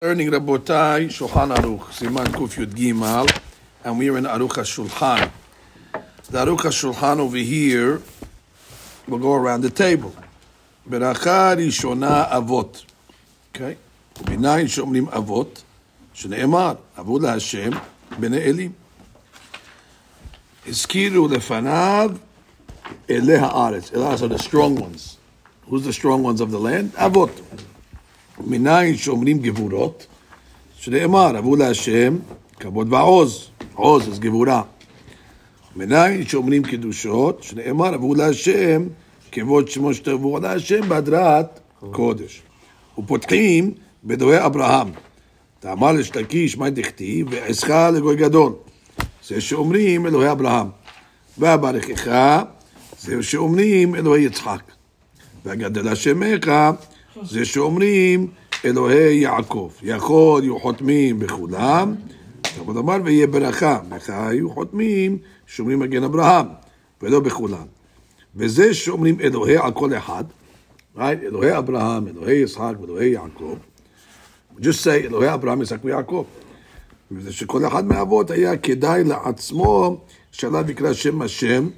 Learning Rabotai Shulchan Aruch, Siman Kuf Yud Gimal, and we are in Aruch shulchan. The Aruch shulchan over here, we'll go around the table. Beracha Rishona Avot. Okay? Binayin Shomrim Avot, Shneemar, Avod Hashem, Bnei Elim. Iskiru Lefanav, Ele Haaretz. Ele are the strong ones. Who's the strong ones of the land? Avot. מנין שאומרים גבורות, שנאמר, אבו להשם כבוד ועוז. עוז is גבורה. מנין שאומרים קדושות, שנאמר, אבו להשם כבוד שמו שתבואו להשם בהדרת קודש. ופותחים בדורי אברהם. תאמר לשתקיש מה דכתיב, ועזך לגוי גדול. זה שאומרים אלוהי אברהם. והברכך, זה שאומרים אלוהי יצחק. והגדל השמך, זה שאומרים אלוהי יעקב. יכול יהיו חותמים בכולם, כבוד אמר ויהיה ברכה. לך יהיו חותמים שאומרים מגן אברהם, ולא בכולם. וזה שאומרים אלוהי על כל אחד, right? אלוהי אברהם, אלוהי יצחק ואלוהי יעקב. just say אלוהי אברהם, יצחק ויעקב. וזה שכל אחד מהאבות היה כדאי לעצמו שעליו יקרא שם השם,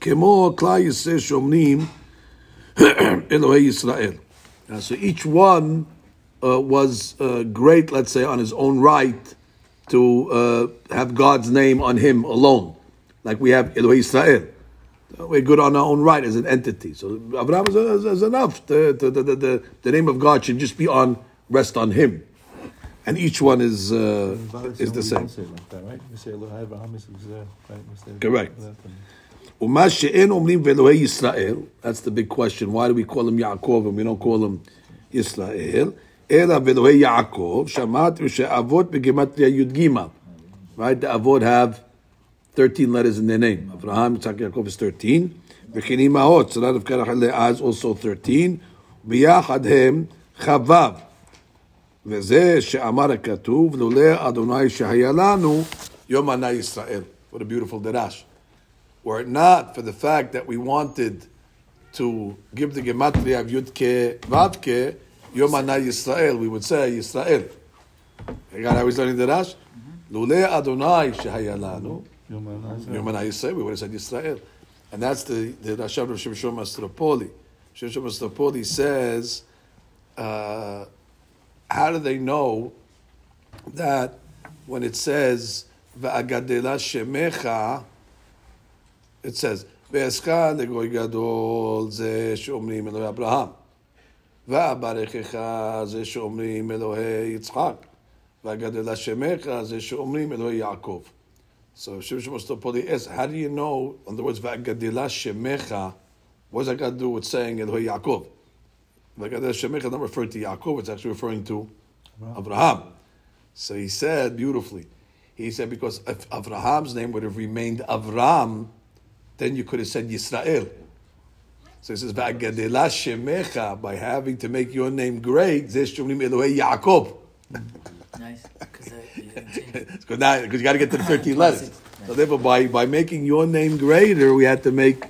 כמו כלל ישראל שאומרים Elohei Yisrael. Uh, so each one uh, was uh, great, let's say, on his own right to uh, have God's name on him alone. Like we have Elohei Israel. Uh, we're good on our own right as an entity. So Abraham is, is, is enough. The, the, the, the, name of God should just be on, rest on him. And each one is uh, is the same. Correct. that, and- ומה שאין אומרים ואלוהי ישראל, that's the big question, why do we call him יעקב and we don't call him ישראל, אלא ואלוהי יעקב, שמעתם שאבות בגימטריה י"ג, right? The avot have 13 letters in their name. אברהם, יצחק, יעקב is 13, וכן אמהות, צלת אבקר אחת לאז also 13, ביחד הם כ"ו. וזה שאמר הכתוב, לולא אדוני שהיה לנו, יום ענה ישראל. What a beautiful derash. Were it not for the fact that we wanted to give the gematria of Yudke Vavke, Yom Yisrael, we would say Yisrael. Got how he's learning the Rash? Lule Adonai Shehaya Lanu, Yom HaNazir. Yisrael, we would have said Yisrael. And that's the, the Rashav of Shimshon Mastropoli. Shimshon Mastropoli says, uh, how do they know that when it says, Va'agadela Shemecha, it says, Ve'eska degoy gadol ze shomrim Elohe Abraham. Ve'abarecheka ze shomrim Elohe Yitzchak. Ve'agadel Hashemecha ze shomrim Elohe Yaakov. So Shem Shemosh Topoli asks, how do you know, in other words, Ve'agadela Shemecha, What's that got to do with saying Elohe Yaakov? Ve'agadela Shemecha, not referring to Yaakov, it's actually referring to Abraham. So he said beautifully, he said, because if Abraham's name would have remained Avram, then you could have said Yisrael. So he says, Va'gadila Shemecha, by having to make your name great, Yaakov. Nice. Because you now, because you got to get to the 13 letters. So therefore, by, by making your name greater, we had to make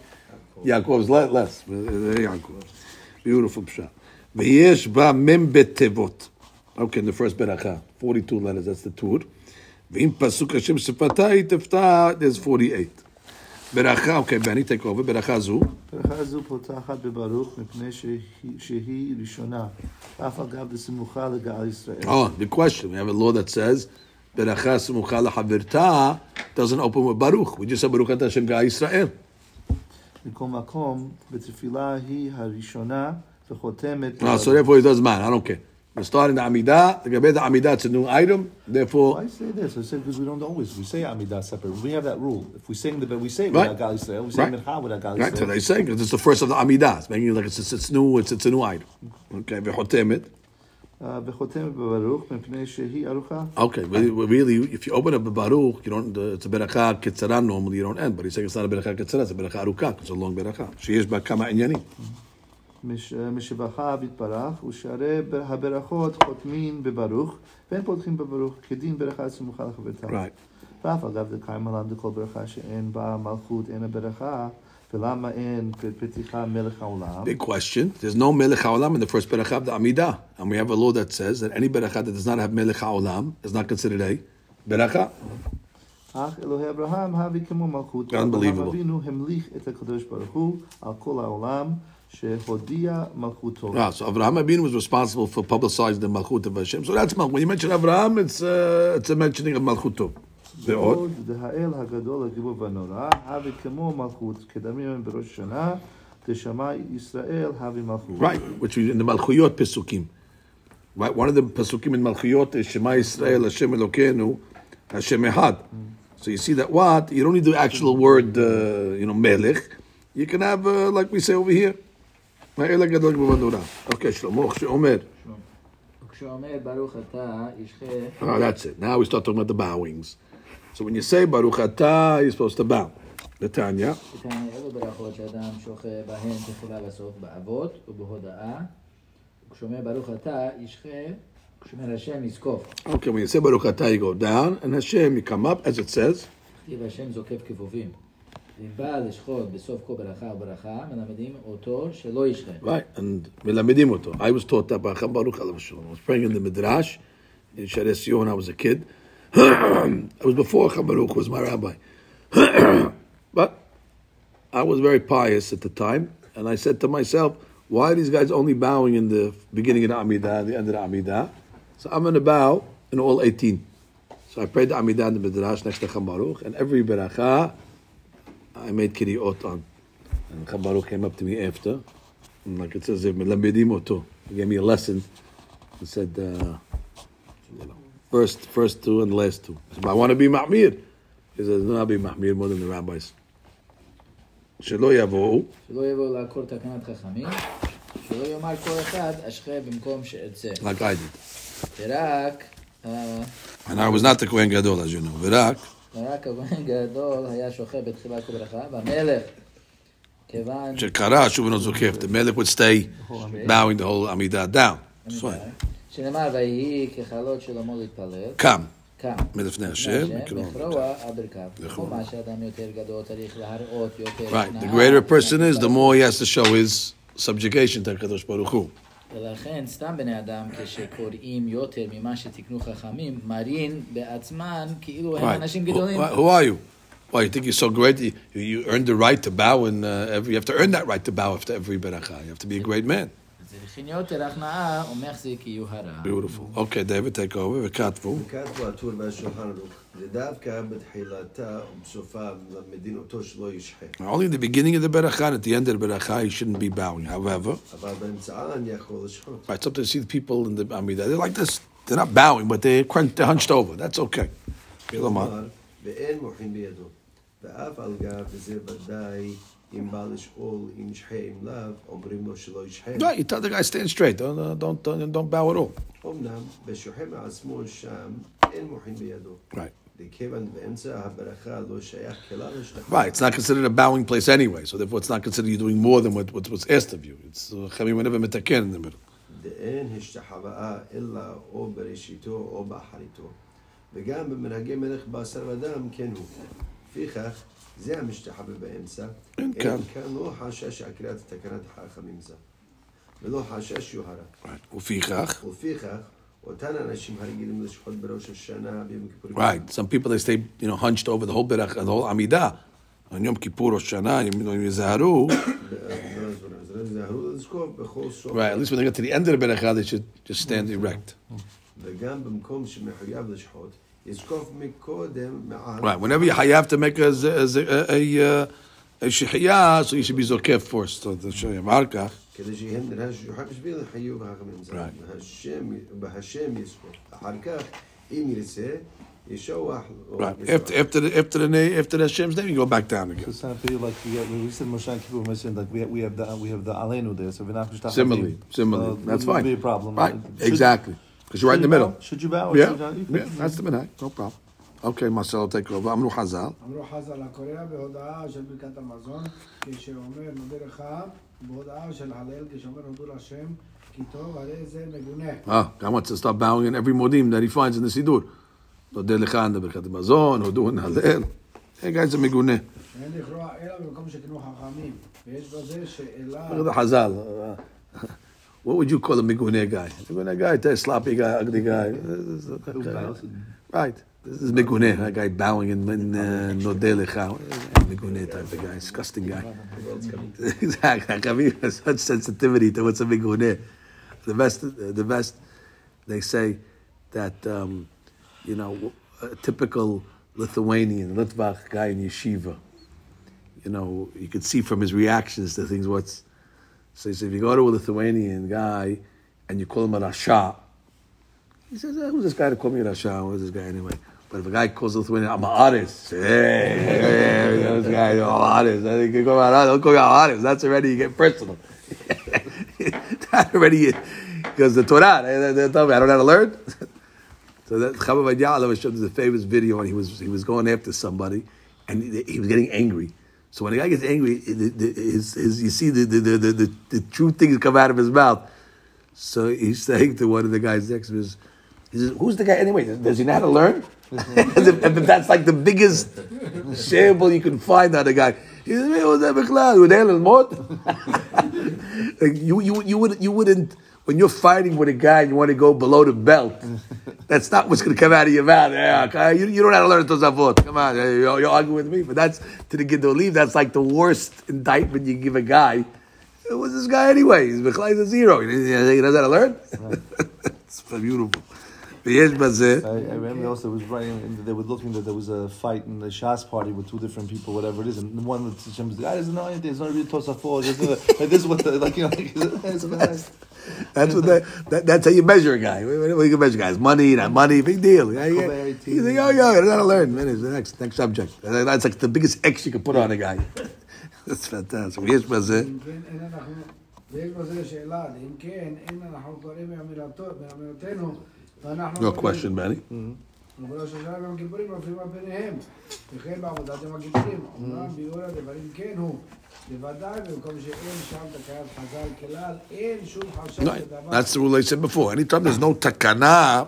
Yaakov's le- less. Yaakov. Beautiful pshat. V'yesh ba mem betevot. Okay, in the first beracha, 42 letters, that's the tur. V'im pasuk Hashem sefatai tefta, there's 48. ברכה, אוקיי, ואני תקרוב, וברכה זו? ברכה זו פותחת בברוך מפני שהיא, ראשונה, אף אגב בסמוכה לגאל ישראל. Oh, the question, we have a law that says, ברכה סמוכה לחברתה, doesn't open with ברוך, we just say ברוך אתה השם גאל ישראל. מכל מקום, בתפילה היא הראשונה וחותמת... אה, סורי פה יותר זמן, אני לא מכיר. We're starting the Amidah. The Gabed Amidah, it's a new item. Therefore, I say this? I say because we don't always we say Amidah separate. We have that rule. If we sing the we say right. Gal Yisrael, we say right. Mincha with Gal Yisrael. Right. So they say because it's the first of the Amidah. It's making it like it's, it's, new. It's, it's a new item. Okay. V'chotemet. Uh, okay, really, really, if you open up a baruch, you don't. Uh, it's a beracha ketzara normally. You don't end, but he's saying it's not a beracha ketzara. It's a beracha arukah. It's a long beracha. She is bakama inyanim. מש- משבחיו יתברך, ושערי בר- הברכות חותמים בברוך, ואין פותחים בברוך, כדין ברכה סמוכה לחברתם. Right. ואף אגב דקיימה להם דכל ברכה שאין בה מלכות, אין הברכה, ולמה אין פתיחה מלך העולם? Big question. There's no melech haolam in the first beracha of the Amidah. And we have a law that says that any beracha that does not have melech haolam is not considered a beracha. אך אלוהי אברהם הביא כמו מלכות. Unbelievable. אברהם אבינו המליך את הקדוש ברוך הוא על כל העולם שהודיע מלכותו. Ah, so Avraham Abinu was responsible for publicizing the Malchut of Hashem. So that's Malchut. When you mention Avraham, it's, uh, it's a mentioning of Malchuto. ועוד? ועוד דהאל הגדול הגיבור והנורא, הביא כמו מלכות, כדמים בראש שנה, תשמע ישראל הביא מלכות. Right, which we, in the Malchuyot Pesukim. Right, one of the Pesukim in Malchuyot is Shema Yisrael, Hashem Elokeinu, Hashem Echad. So you see that what? You don't need the actual word, uh, you know, Melech. You can have, uh, like we say over here, האל הגדול כמו בנורא. אוקיי, שלמה, שאומר, וכשאומר ברוך אתה ישחה oh, that's it. Now we start talking about the bowings. So when you say Baruch Atah, you're supposed to bow. Netanya. ותענה אלו ברכות שאדם שוחה בהן תחילה בסוף באבות ובהודאה וכשאומר ברוך אתה ישחה כשאומר השם יזקוף Okay, when you say Baruch Atah, you go down, and Hashem, you come up, as it says. כתיב השם זוקף כפופים ואם בא לשחוט בסוף כל ברכה וברכה מלמדים אותו שלא ישחה Right, and מלמדים אותו. I was taught that by Cham Baruch Alav Shalom. I was praying in the Midrash in Shares Yom when I was a kid. it was before Cham Baruch was my rabbi. but I was very pious at the time, and I said to myself, why are these guys only bowing in the beginning of the Amidah, the end of the Amidah? So I'm going to bow in all 18. So I prayed the Amidah in the Midrash next to Cham Baruch, and every beracha I made kiriot on. And Cham Baruch came up to me after, and like it says, "Melamedim oto." He gave me a lesson. He said, uh, you know, first, first two and last two. I said, but I want to be mahmir. He says, no, I'll be mahmir more than the rabbis. שלא יבואו, שלא יבוא לעקור תקנת חכמים שלא יאמר כל אחד אשחה במקום שאצא like I did. ורק אה, And I was not the Kohen Gadol, as you know. ורק, ורק הכהן גדול היה שוחה בתחילת כל ברכה והמלך כיוון שקרא, שוב אינו זוקף, the melech would stay bowing the whole Amidah down. That's right. שנאמר ויהי ככלות שלמה להתפלל קם, קם מלפני השם, וכרוע על ברכיו כל מה שאדם יותר גדול צריך להראות יותר Right. The הנאה, greater a person is, the more he has to show his subjugation to HaKadosh Baruch Hu. ולכן סתם בני אדם כשקוראים יותר ממה שתיקנו חכמים מראים בעצמן כאילו הם Right. אנשים Who, גדולים who are you? Why, you think you're so great? You, you earned the right to bow, and uh, every, you have to earn that right to bow after every beracha. You have to be a great man. צריכים יותר הכנעה ומחזיק יהיו הרע. Beautiful. Okay, David, take over. וכתבו. וכתבו הטור והשולחן ערוך, ודווקא בתחילתה ובסופה מלמדין אותו שלא ישחה. Only in the beginning of the beracha and at the end of the beracha, you shouldn't be bowing. However, אבל באמצען יכול לשחוט. right, sometimes you see the people in the Amidah, they're like this. They're not bowing, but they're, crunch- they're hunched over. That's okay. כלומר, כלומר, ואין מוחין בידו. ואף על גב, וזה ודאי, אם בא לשאול אם ישחה אם לאו, אומרים לו שלא ישחה. right, you tell the guy stand straight. Don't, uh, don't, don't, don't bow at all. אמנם, בשוחה מעצמו שם, אין מוחין בידו. Right. וכיוון באמצע הברכה לא שייך כלל לשתחווה. Right, it's not considered a bowing place anyway, so therefore it's not considered you doing more than what, what was asked of you. It's uh, חמים whenever metaken in the middle. דאין השתחוואה אלא או בראשיתו או באחריתו. וגם במנהגי מלך בשר ודם כן הוא. לפיכך, זה המשתחווה באמצע. אין אין כאן. כאן לא חשש הקריאת תקנת חכמים זו. ולא חשש יוהרה. Right. ופיכך, Right. Some people they stay, you know, hunched over the whole berach, the whole amida, On Yom Kippur or Shana, you know, you zaharu. Right. At least when they get to the end of the berachah, they should just stand erect. Right. Whenever you have to make a a a, a, a, a shihiyah, so you should be zokef first. So the shayim arkach. כדי שיהיה נראה שוחק בשביל חיוב החכמים זה. Right. בהשם, בהשם יזכור. אחר כך, אם ירצה, ישוח. או Right, ישוח. after after the after the na- after the Hashem's name, you go back down again. So it's not for you like we, have, we said Moshe Kippur, we mentioned like we have, we have the we have the Alenu there, so we're not Mishtachavim. Similarly, similarly, So that's it wouldn't fine. Be a problem, Right, Should- exactly, because you're right in the should you middle. bow? Should you bow? or Yeah, should you not? yeah, that's the minhag. No problem. Okay, Marcelo, take over. Amru Hazal. אמרו חז"ל הקורא בהודעה של ברכת המזון, כשאומר נודה לך, בהודעה של הלל, כשאומר הודו להשם, כי טוב, הרי זה מגונה. Ah, God wants to start bowing in every modim that he finds in the Sidur. Nodeh lecha in the Birkat Hamazon, Hodu and Halel. That guy's a מגונה. אין לכרוע אלא במקום שכנו חכמים. ויש בזה שאלה... Look at the Hazal. Uh, What would you call a migune guy? Migune guy, a sloppy guy, ugly guy. This is- Who bows and- Right. This is migune, that guy bowing in, uh, Nodeh Lecha. Type of guy, disgusting guy. exactly. Hakavim has such sensitivity to what's a migune. The best, the best, they say that, um, you know, a typical Lithuanian, Litvak guy in yeshiva, you know, you could see from his reactions to things what's. So said, if you go to a Lithuanian guy and you call him a Rasha, he says, eh, who's this guy to call me Rasha? Who's this guy anyway? But if a guy calls a Lithuanian, I'm an artist. Hey, this guy, I'm an artist. I think you go out, don't call me an artist. That's already, you get personal. that already, because the Torah, they, they tell me, I don't how to learn. So that Chabad Ya'ala showed a famous video when he was he was going after somebody, and he, he was getting angry. So when a guy gets angry, the, the, his, his, you see the the, the, the, the the true things come out of his mouth. So he's saying to one of the guys next to him, who's the guy anyway? Does he know how to learn? that's like the biggest shamble you can find on a guy. like you, you, you, would, you wouldn't, when you're fighting with a guy and you want to go below the belt, that's not what's going to come out of your mouth. Yeah, you, you don't know how to learn Tosafot. Come on, you're, you're arguing with me. But that's, to the Giddolim, that's like the worst indictment you give a guy. Who's this guy anyway? He's a zero. He doesn't know how to learn. it's beautiful ויש בזה, I, I remember also was writing, and they were looking that there was a fight in the Shas party with two different people, whatever it is, and the one that Hashem was like, "Ah, doesn't know anything. There's not really Tosafot. There's no, like this is what the like you know. Like, it's nice. That's what that, that, that's how you measure a guy. What what do you measure guys? Money, not money, big deal. Yeah, yeah. Covariety. You think, oh, yeah, I gotta learn. Man, it's the next next subject. And That's like the biggest X you can put on a guy. That's fantastic. יש בזה, אם כן, אין אנחנו... ויש בזה שאלה, אם כן, אין אנחנו קוראים מאמירתו- מאמירתנו, ואנחנו... no question, Benny. ובראש השנה ויום הכיפורים נופלים על פניהם, וכן בעבודת יום הכיפורים. אומנם ביאור הדברים כן הוא, בוודאי במקום שאין שם תקנת חז"ל כלל, אין שום חשש Right. לדבר. That's the rule I said before. Anytime there's no takana,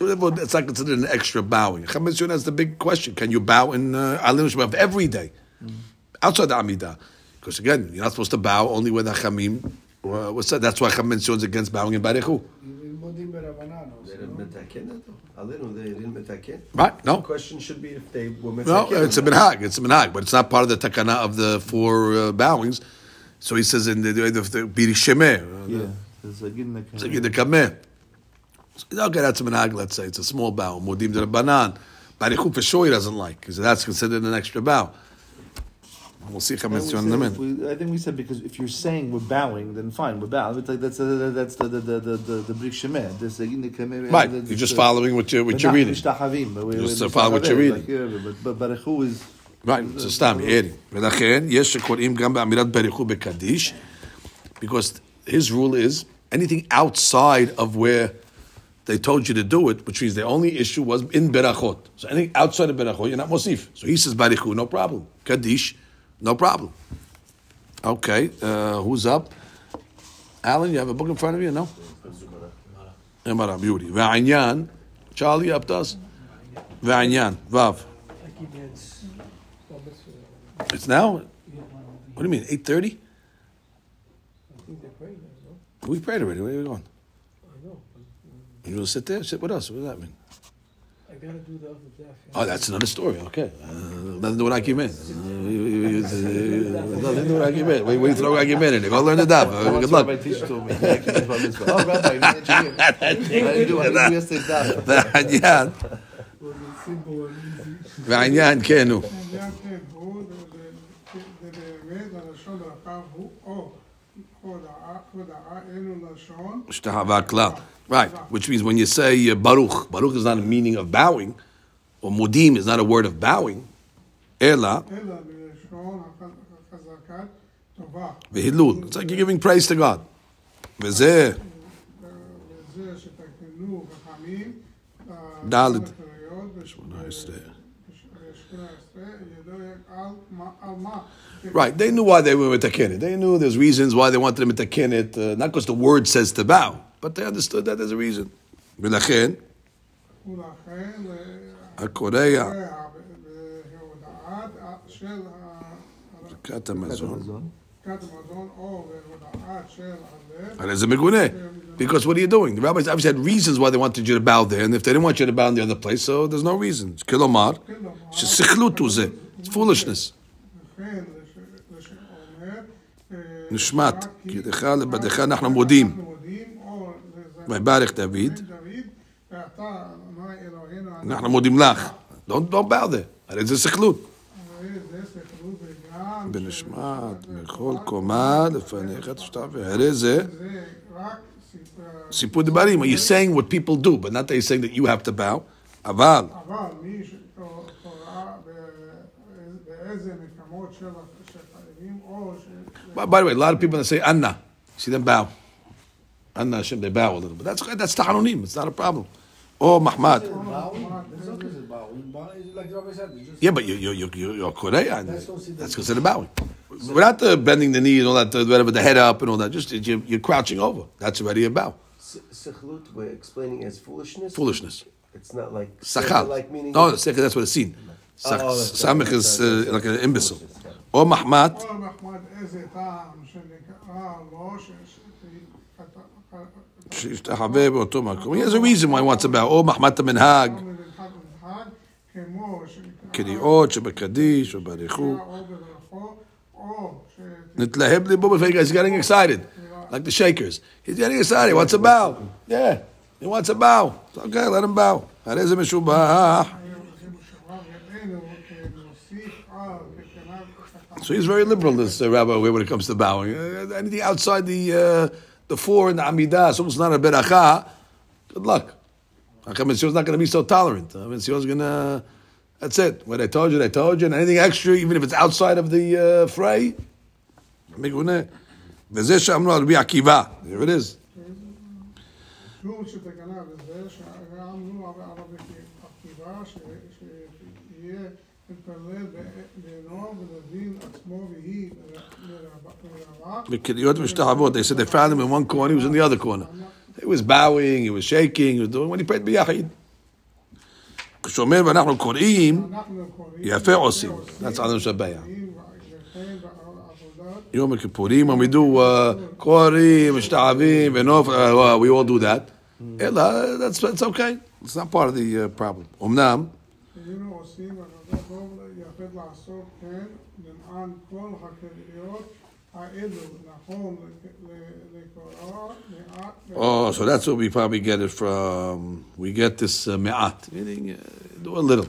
it's not considered an extra bowing. Chametz that's the big question. Can you bow in uh, Alim Shemav every day? Outside the Amidah. Because again, you're not supposed to bow only with Achamim. Uh, what's that? That's why Chametz is against bowing in Barichu. לימודים ברבנן. They didn't מתקן אותו. עלינו, they didn't מתקן. Right? The No. question should be if they were מתקן. No, it's a minhag. It's a minhag, but it's not part of the takana of the four uh, bowings. So he says in the the, the biri shemeh, Yeah, there's a good in the so the kameh. So, Okay, that's a minhag. Let's say it's a small bow. Modim de banan. Barichu for sure he doesn't like because that's considered an extra bow. We'll see I think, chametz we in a said, minute. we, I think we said because if you're saying we're bowing, then fine, we're bowing. It's like that's uh, that's the the the the the, the brik shemeh. This uh, Right, you're just following what you're what you're reading. Just Just follow what you're reading. But but Baruchu is Right, זה סתם, ירי. ולכן, יש שקוראים גם באמירת בריחו בקדיש, because his rule is, anything outside of where they told you to do it, which means the only issue was in berachot. So anything outside of berachot, you're not mosif. So he says barichu, no problem. Kaddish, no problem. Okay, uh, who's up? Alan, you have a book in front of you, no? Gemara, beauty. V'anyan, Charlie, up to us? V'anyan, Vav. It's now? What do you mean, 8.30? We prayed already. Where are you going? I know. You will sit there? Sit with us. What does that mean? Oh, that's another story. Okay. Uh, nothing to do with Akimen. Nothing to do with Akimen. We, we throw Akimen in it. Go learn the daf. Uh, good luck. My teacher told me. oh, Rabbi, you didn't I didn't do it. I didn't do yesterday. והעניין, Was it simple and easy? והעניין, כן, נו. העניין כן, הוא, זה- זה Right, which means when you say uh, Baruch, Baruch is not a meaning of bowing, or Mudim is not a word of bowing. Ela. It's like you're giving praise to God. V'zeh. Right, they knew why they were metakin. They knew there's reasons why they wanted to metakin uh, not because the word says to bow. but they understood that there's a reason. ולכן, ולכן, הקוריאה, בהודעת של ה- כת המזון. המזון. כת המזון או בהודעה של הלב. הרי זה מגונה. Because what are you doing? The rabbis obviously had reasons why they wanted you to bow there, and if they didn't want you to bow in the other place, so there's no reason. It's kilomar. שסכלות הוא זה. It's foolishness. וכן לש- לשאומר, אה, נשמת, רק כי היא- לך לבדך אנחנו מודים. ויברך דוד. דוד, ואתה, אדוני אלוהינו, אנחנו מודים לך. Don't, don't bow there. הרי זה סכלות. הרי זה סכלות וגם בנשמת, של- בכל קומה, לפניך תשתף, הרי זה זה רק סיפ- סיפור דברים. You're saying what people do, but not that you're saying that you have to bow. אבל, אבל מי שקורא באיזה מקומות של שחייבים או ש... by, by the way, a lot of people that say Anna, see them bow. and Hashem, they bow a little bit. That's that's tahanunim. It's not a problem. Oh, Mahmad. Yeah, but you, you, you, you're Korea. That's considered bowing. Without the bending the knee and all that, whatever, the head up and all that, just you're, you're crouching over. That's already a bow. Sikhlut, we're explaining as foolishness? Foolishness. It's not like. Sakhal. Like meaning. No, that's what it's seen. Samech is like an imbecile. Or Mahmat. Or Mahmat is a שישתחווה באותו מקום. He has a reason why he wants to bow. או מחמת המנהג, מנהג ומנהג, כמו שנקרא... קריאות שבקדיש או באריכות. או בברכו, או ש... נתלהב ליבו בפייגה, he's getting excited. Like the shakers. He's getting excited, he wants to bow. Yeah, he wants to bow. It's okay, let him bow. הרי זה משובח. So he's very liberal, this uh, rabbi, when it comes to bowing. Uh, anything outside the uh, the four and the amidah, so it's not a beracha. Good luck. Hakam Mitzvah's not going to be so tolerant. Hakam Mitzvah's going to. That's it. What I told you, I told you. And anything extra, even if it's outside of the uh, fray, מגונה. וזה שאמרו על רבי עקיבא, there it is. כלום שתקנה בזה, שאמרו על הרבי עקיבא, ש- שיהיה מתפלל בינו ולדין עצמו ויהי לרבה. בקריאות ומשתחוות, they said they found him in one corner, he was in the other corner. He was bowing, he was shaking, he was doing, when he prayed ביחיד. כשאומר ואנחנו קוראים, אנחנו קוראים... יפה עושים. That's על המשבח. וכן בעבודת יום הכיפורים, when we do uh, קוראים, משתחווים, ונוף, uh, well, we all do that. אלא, that's, that's okay. It's not part of the uh, problem. אמנם, Oh, so that's what we probably get it from. We get this uh, me'at, meaning uh, do a little.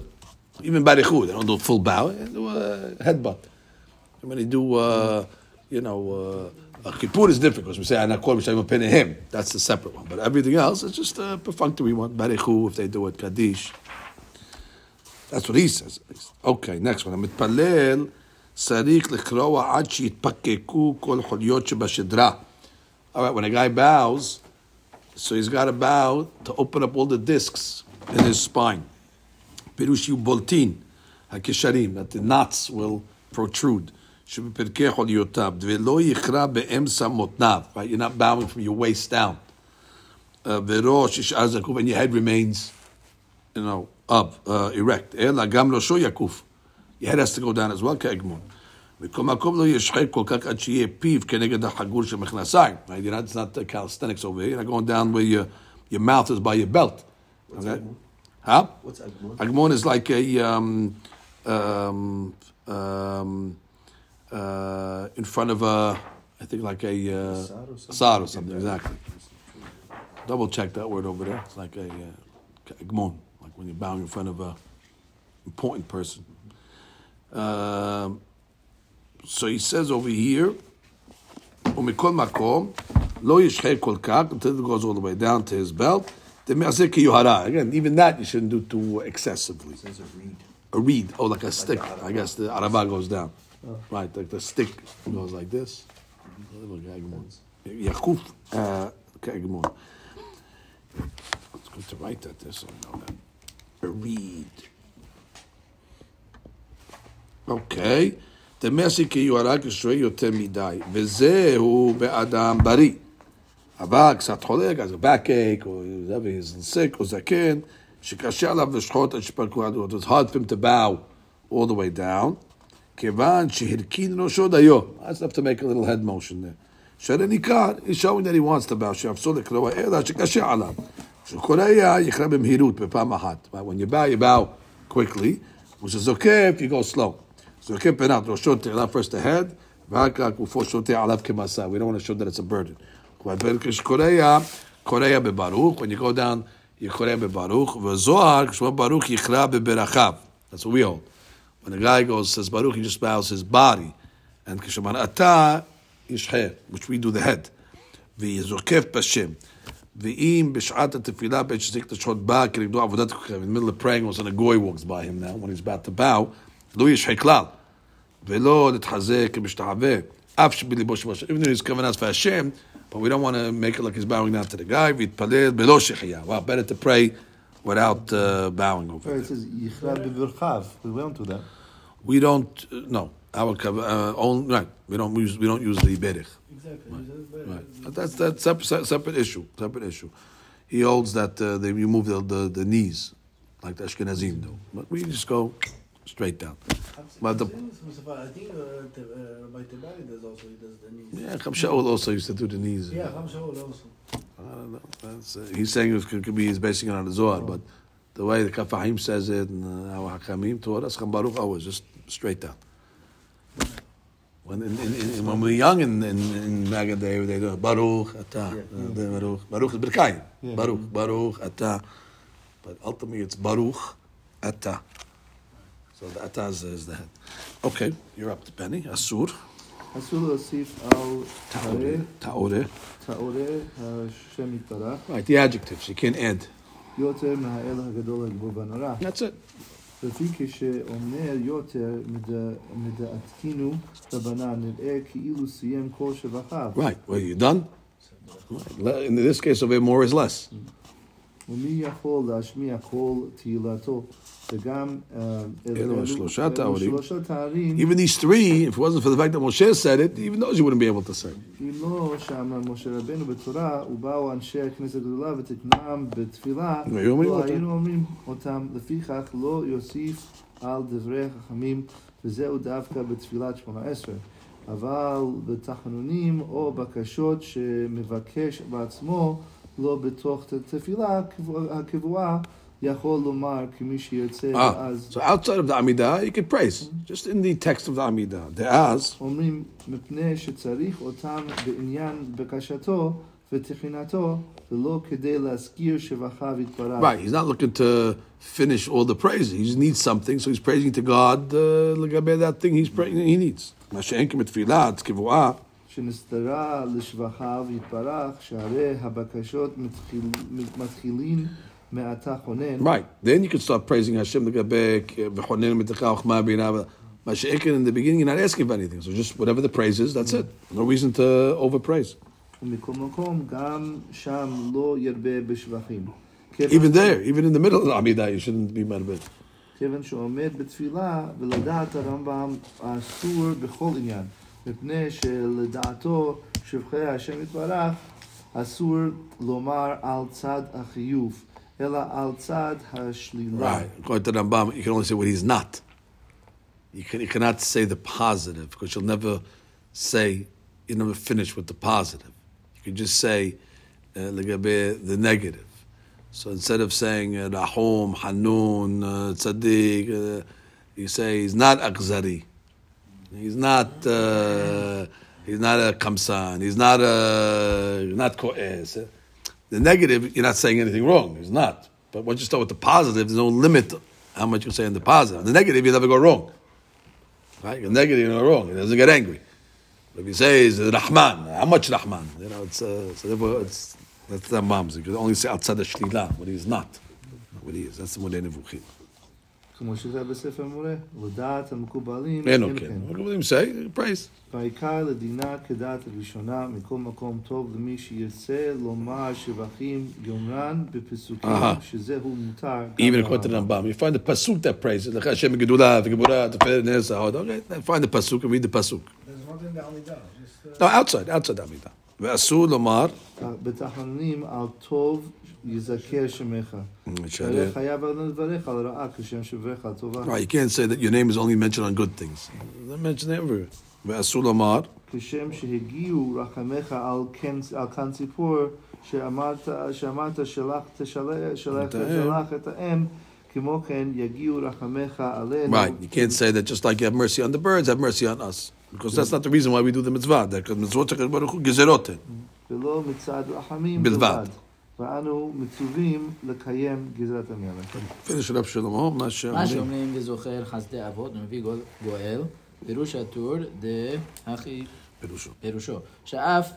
Even barichu, they don't do full bow, they do a headbutt. And when they do, uh, you know, uh, kippur is different because we say we say I'm a him. That's the separate one. But everything else is just a perfunctory one. Barichu, if they do it, kaddish. That's what he says. Okay, next one. I'm צריך לקרוע עד שיתפקקו כל חוליות שבשדרה. All right, when a guy bows, so he's got to bow to open up all the discs in his spine. פירוש יהיו בולטין, הקשרים, that the knots will protrude. שבפרקי חוליותיו, ולא יכרע באמצע מותניו. Right, you're not bowing from your waist down. Uh, וראש ישאר זקוף, and your head remains, you know, up, uh, erect. אלא גם ראשו יקוף. Your head has to go down as well, כאגמון. בכל מקום לא ישחק כל כך עד שיהיה פיו כנגד החגור של מכנסיים. Right? You're not, it's not the calisthenics over here. You're not going down where your, your mouth is by your belt. Okay? Huh? What's Agmon? Agmon is like a um, um, um, uh, in front of a, I think like a uh, Sar or something? sar or something. Exactly. Double check that word over there. It's like a uh, agmon, like when you're bowing in front of a important person. Um, so he says over here, ומכל מקום, לא ישחק כל כך, until it goes all the way down to his belt. דמעשה כיוהרה. Again, even that you shouldn't do too excessively. There's a reed. A reed, oh, like a stick. I guess the araba goes down. Right, like the stick goes like this. Little gagmon. Yakuf uh, kagmon. It's good to write that there so I know that. A reed. אוקיי, דמסי כיוהרה כשרואה יותר מדי, וזהו באדם בריא. אבל קצת חולק, אז backache, או he's sick, או זקן, שקשה עליו לשחוט את שפרקו הדעות. It's hard for him to bow all the way down. כיוון שהרכין ראשו דיו. That's enough to make a little head motion there. שלניקר, he's showing that he wants to bow, שיאפסו לקרוא, אלא שקשה עליו. כשקורא יקרא במהירות בפעם אחת. Right? When you bow, you bow quickly. וכשזוקף, you go slow. זוקף פנת ראשו תעלה first the head, ואחר כך גופו שותה עליו כמסע. We don't want to show that it's a burden. אבל כשקורא, קורא בברוך, when you go down, you קורא בברוך, וזוהר, כשהוא ברוך יקרא בברכיו. That's what we hold. When a guy goes, says Baruch, he just bows his body. And כשאמר אתה, ישחה, which we do the head. ויזוקף בשם. ואם בשעת התפילה בעת שזיק את השעות בא כנגדו עבודת כוכב, in the middle of praying, all of a sudden a goy walks by him now, when he's about to bow, לא ישחה כלל. ולא להתחזק כמשתחווה, אף שבליבו של השם, even though he's coming out for Hashem, but we don't want to make it like he's bowing down to the guy, ויתפלל בלא שחייה. Well, better to pray without uh, bowing over Right, there. it says Yichra beverchav. We don't do that. We don't, uh, no, our, kav- uh, own, right, we don't use, we don't use the berich. Exactly. Right. But that's that's separate, separate issue. Separate issue. He holds that uh, they remove the, the, the knees, like the Ashkenazim do. But we just go straight down. But the- I think uh, the, uh, Tebari does also, he does the knees. Yeah, Cham Shaul also used to do the knees. Yeah, Ham Shaul also. I don't know. That's, uh, he's saying it could, could be he's basing it on the Zohar, but the way the Kafahim says it and uh, our Hakamim taught us, Cham Baruch always just straight down. When in, in, in, when we were young in in, in Maggid, they they do Baruch Ata, uh, the Baruch Baruch is Birkayim, Yeah. Baruch Baruch Ata, but ultimately it's Baruch Ata. So the Ata is, is the head. Okay, you're up to Penny. Asur, אסור להוסיף על תאורה, Taore. תאורה השם יתברך, Right, the adjectives. You can't add. יותר מהאל הגדול הגבור והנורא. That's it. לפי כשאומר יותר מד- מדעתנו רבנן, נראה כאילו סיים כל שבחיו. Right. Well, you done? Right. Le- In this case, over here, more is less. ומי יכול להשמיע כל תהילתו, וגם אה, אלו שלושה אלו תארים. שלושה תארים, Even these three, if it wasn't for the fact that Moshe said it, even those you wouldn't be able to say. אם לא שאמר משה רבנו בתורה, ובאו אנשי הכנסת הגדולה ותקנם בתפילה, והיו אומרים לא אותם. היינו אומרים אותם, לפיכך לא יוסיף על דברי חכמים, וזהו דווקא בתפילת שמונה עשרה. אבל בתחנונים או בקשות שמבקש בעצמו, לא בתוך תפילה הקבוע- הקבועה, יכול לומר כמי שירצה, Ah, ואז so outside of the Amidah, you could praise. Just in the text of the Amidah. The as, אומרים מפני שצריך אותם בעניין בקשתו ותחינתו, ולא כדי להזכיר שבחיו יתברך. right, he's not looking to finish all the praise. He just needs something, so he's praising to God uh, לגבי that thing he's praying, he needs. מה שאין כמתפילה, כבואה, שנסתרה לשבחיו יתברך, שהרי הבקשות מתחיל, מתחילים מעתה חונן. Right. Then you can start praising Hashem לגבי וחונן מתך וחמה בינה. מה שאין כן, in the beginning, you're not asking for anything. So just whatever the praise is, that's it. No reason to overpraise. ומכל מקום, גם שם לא ירבה בשבחים. Even there, even in the middle of the Amidah, you shouldn't be mad כיוון שעומד בתפילה, ולדעת הרמב"ם אסור בכל עניין, מפני שלדעתו שבחי השם יתברך, אסור לומר על צד החיוב, אלא על צד השלילה. Right. According to the Rambam, you can only say what he's not. You, can, you cannot say the positive because you'll never say, you never finish with the positive. You can just say uh, לגבי the negative. So instead of saying uh, Rahum, Hanun, uh, Tzaddik, uh, you say he's not Akzari. He's not. Uh, he's not a kamsan. He's not a not ko'es. The negative, you're not saying anything wrong. He's not. But once you start with the positive, there's no limit how much you say in the positive. The negative, you never go wrong. Right? The negative, you go wrong. He doesn't get angry. But if you say is Rahman, how much Rahman? You know, it's uh, so it's that's the moms. You can only say outside the shlila, what he's not, what he is. That's the Moreh Nevuchim. כמו שזה בספר מורה, לדעת המקובלים, אין כן okay. כן. What do you say? Praise. והעיקר לדינה כדעת הראשונה, מכל מקום טוב למי שירצה לומר שבחים יומרן בפסוקים. שזהו מותר. Even according to the ברמב"ם. Rambam, you find the pasuk that praises. Hashem Gedula, V'Gebura, Teferet Nesa. Okay, then find the pasuk and read the pasuk. Uh, No, outside, outside Amidah. Ve'asur lomar. בתחנונים על טוב יזכר שמך. הרי חייב אדוני לברך על רעה כשם שברך על טובה. Right, you can't say that your name is only mentioned on good things. They mention it everywhere. ואסור לומר, כשם שהגיעו רחמך על כן- על כאן ציפור, שאמרת, שאמרת שלח תשלח שלח את האם. תשלח את האם, כמו כן יגיעו רחמך עלינו. right, you can't say that just like you have mercy on the birds, have mercy on us. Because that's not the reason why we do the mitzvah. That because mitzvot HaKadosh Baruch Hu gezerot הן. ולא מצד רחמים בלבד. ואנו מצווים לקיים גזרת המלך. Finish it up, Shalom. מה מה שאומרים. שאומרים וזוכר חסדי אבות ומביא גול- גואל, פירוש הטור דהכי פירושו. פירושו, שאף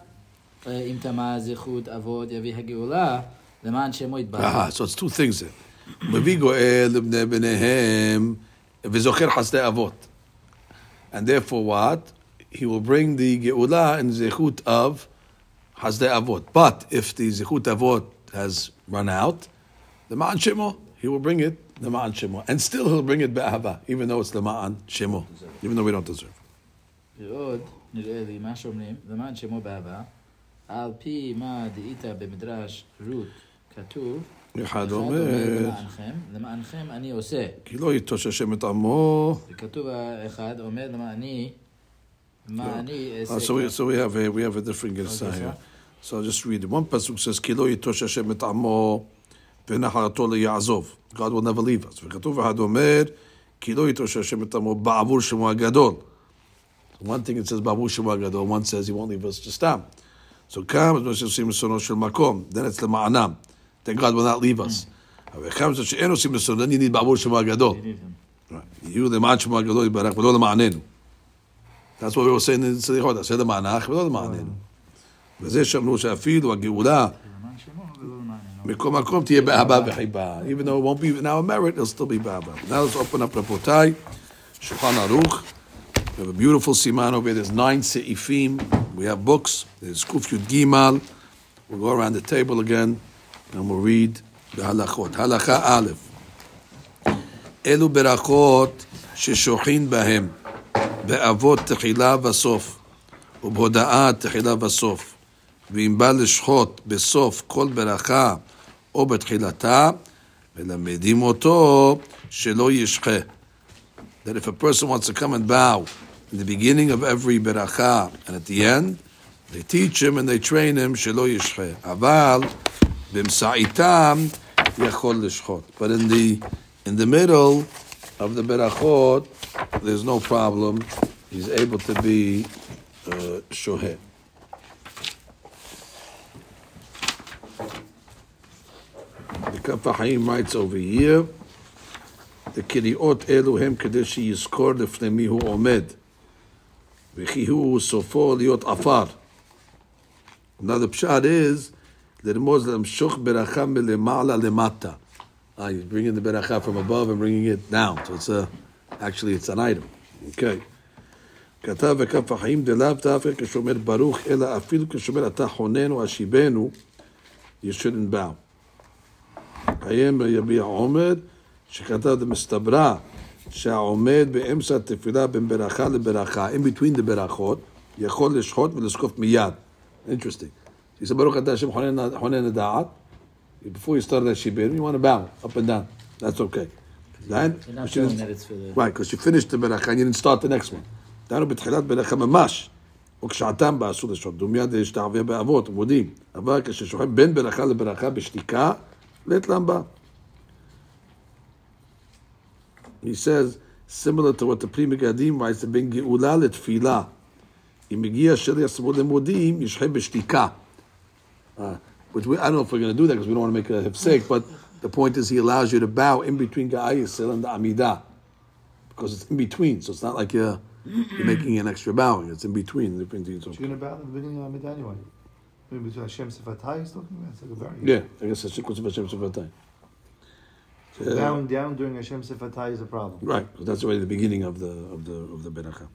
אה, אם תמה זכות אבות יביא הגאולה, למען שמו יתברך. Aha, so it's two things there. מביא גואל לבני בניהם וזוכר חסדי אבות. And therefore what? He will bring the גאולה in zechut of חסדי אבות. But if the zechut avot has run out, the ma'an shemo, he will bring it the ma'an shemo. And still he'll bring it be'ahava, even though it's the ma'an shemo, even though we don't deserve. ועוד נראה לי מה שאומרים, למען שמו באהבה, על פי מה דאית במדרש רות כתוב, אחד אחד אומר, למענכם, למענכם אני עושה. כי לא יטוש השם את עמו. וכתוב האחד אומר למה Ah, so we so we have a we have a different Gersa okay, here. So I'll just read it. One pasuk says, "Kilo yitosh Hashem et amo v'naharato leyazov." God will never leave us. V'katuv v'hadomer kilo yitosh Hashem et amo ba'avur shemu agadol. One thing it says ba'avur shemu agadol. One says He won't leave us to now. So comes Moshe Sim Sono Shel Makom. Then it's the ma'anam. Then God will not leave us. Then you need ba'avur Shema Gadol. You Lema'an Shema Gadol Yibarach the Lema'anenu. That's what we were saying in סליחות, תעשה למענך ולא למעננו. וזה שאמרו שאפילו הגאולה למען שמו ולא למעננו. מכל מקום תהיה באהבה וחיבה. Even though it won't be now a merit, it'll still be באהבה. Now let's open up רבותיי, שולחן ערוך. We have a beautiful siman over here. There's nine seifim. We have books. There's Kuf Yud Gimal. We'll go around the table again and we'll read the halachot. Halacha Aleph. אלו ברכות ששוחין בהם באבות תחילה וסוף ובהודאה תחילה וסוף ואם בא לשחוט בסוף כל ברכה או בתחילתה מלמדים אותו שלא ישחה. That if a person wants to come and bow in the beginning of every beracha and at the end, they teach him and they train him שלא ישחה. אבל באמצעיתם יכול לשחוט. But in the, in the middle of the berachot, there's no problem. He's able to be uh, shohet. The Kaf HaChaim writes over here, the קריאות אלו הם כדי שיזכור לפני מי הוא עומד, וכי הוא סופו להיות עפר. Now the pshat is, לרמוז למשוך ברכה מלמעלה למטה. Ah, he's bringing the beracha from above and bringing it down. So it's a, actually it's an item. Okay. כתב בכף החיים דלאו דווקא כשאומר ברוך, אלא אפילו כשאומר אתה חונן או השיבנו, you shouldn't bow. קיים יביע עומד, שכתב במסתברא, שהעומד באמצע התפילה בין ברכה לברכה, in between the ברכות, יכול לשחוט ולזקוף מיד. Interesting. He said, ברוך אתה השם חונן חונן הדעת, before you start that שיבנו, you want to bow up and down. That's okay. Right? The... Right, because you finished the beracha and you didn't start the next one. דהיינו בתחילת בלחה ממש, וכשעתם באסור לשון, דומיד להשתעווה באבות, מודים, אבל כששוכב בין ברכה לברכה בשתיקה, לית למבה. He says, similar to what the Pri Megadim writes, בין גאולה לתפילה. אם מגיע אשר יסבור למודים, ישכב בשתיקה. Uh, which we, I don't know if we're going to do that because we don't want to make a hipsek, but the point is, he allows you to bow in between Ga'ayasil and the Amidah because it's in between. So it's not like you're, you're making an extra bowing. It's in between. Between the so you're going to bow in the beginning of Amidah anyway. Maybe between Hashem Sifatai he's talking about. It's like a very yeah. I guess it's sequence Hashem Sifatai. So down, down during Hashem Sifatai is a problem. Right. That's already the beginning of the of the of the beracha.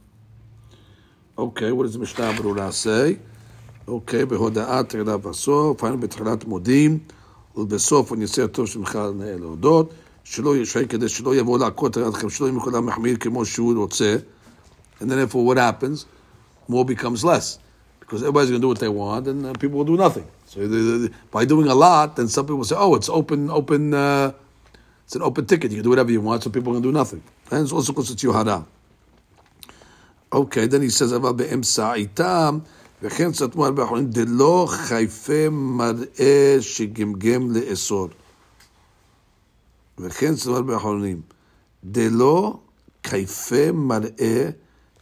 Okay. What does the Mishnah Berurah say? Okay. Behoda'at Radav Asor. Final Betchalat Modim. ובסוף אני אעשה טוב שמך נאה להודות, שלא ישחק כדי שלא יבוא להכות עליכם, שלא יהיה מכולם מחמיר כמו שהוא רוצה, and then therefore what happens? More becomes less. Because everybody's going to do what they want, and uh, people will do nothing. So the, the, by doing a lot, then some people say, "Oh, it's open, open, uh, it's an open ticket. You can do whatever you want." So people can do nothing, and it's also constitutes haram. Okay, then he says, "אבל באמצע איתם, וכן סתמו הרבה אחרונים, דלא חייפה מראה שגמגם לאסור. וכן סתמו הרבה אחרונים, דלא חייפה מראה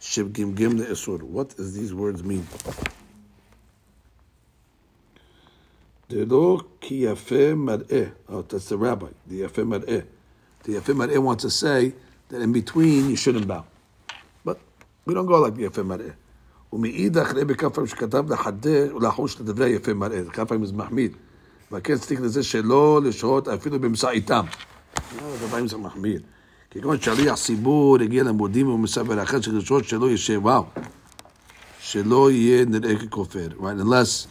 שגמגם לאסור. What does these words mean? דלא כי יפה מראה. Oh, that's the rabbi, the יפה מראה. The יפה מראה wants to say that in between you shouldn't bow. But we don't go like the יפה מראה. ומאידך ראה בכמה פעמים שכתב לחדש ולחוש לדברי יפה מראה. זה כמה פעמים זה מחמיר. והכן צריך לזה שלא לשהות אפילו באמצע איתם. לא, זה פעמים זה מחמיר. כגון שליח ציבור הגיע למודים ומספר אחר של לשהות שלא ישב, וואו. שלא יהיה נראה ככופר. Right, unless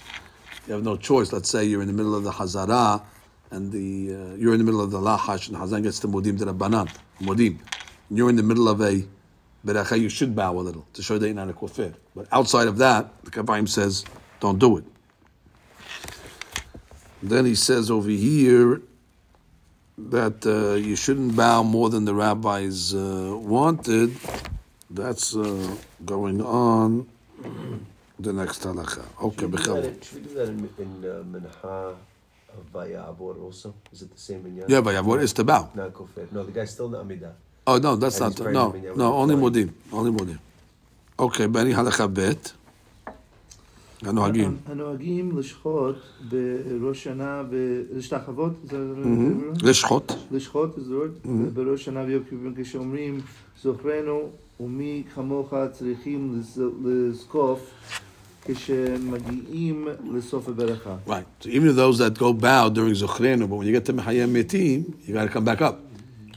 you have no choice. Let's say you're in the middle of the Hazara and the uh, you're in the middle of the Lahash and Hazan gets the Modim the Banan, Modim. You're in the middle of a Beracha, you should bow a little to show that you're not a kofir. But outside of that, the Kaf HaChaim says, don't do it. Then he says over here that uh, you shouldn't bow more than the rabbis uh, wanted. That's uh, going on the next halakha. Okay, Should we do that in- should we do that in, in uh, Mincha of Vayavor also? Is it the same in Yeah, but what is to bow? Not Kofir. No, the guy's still not Amidah. Oh no, that's And not he's praying no, him in no. Yom Only Kippur. modim, only modim. Okay, בני הלכה ב' הנוהגים. הנוהגים לשחוט בראש שנה, ולהשתחוות, זה Mm-hmm. לשחוט. לשחוט, זה עוד, בראש שנה ויום כיפורים כשאומרים זוכרנו ומי כמוך צריכים לז- לזקוף כשמגיעים לסוף הברכה. Right. So even those that go bow during Zochrenu, but when you get to Mechayem Metim, you got to come back up.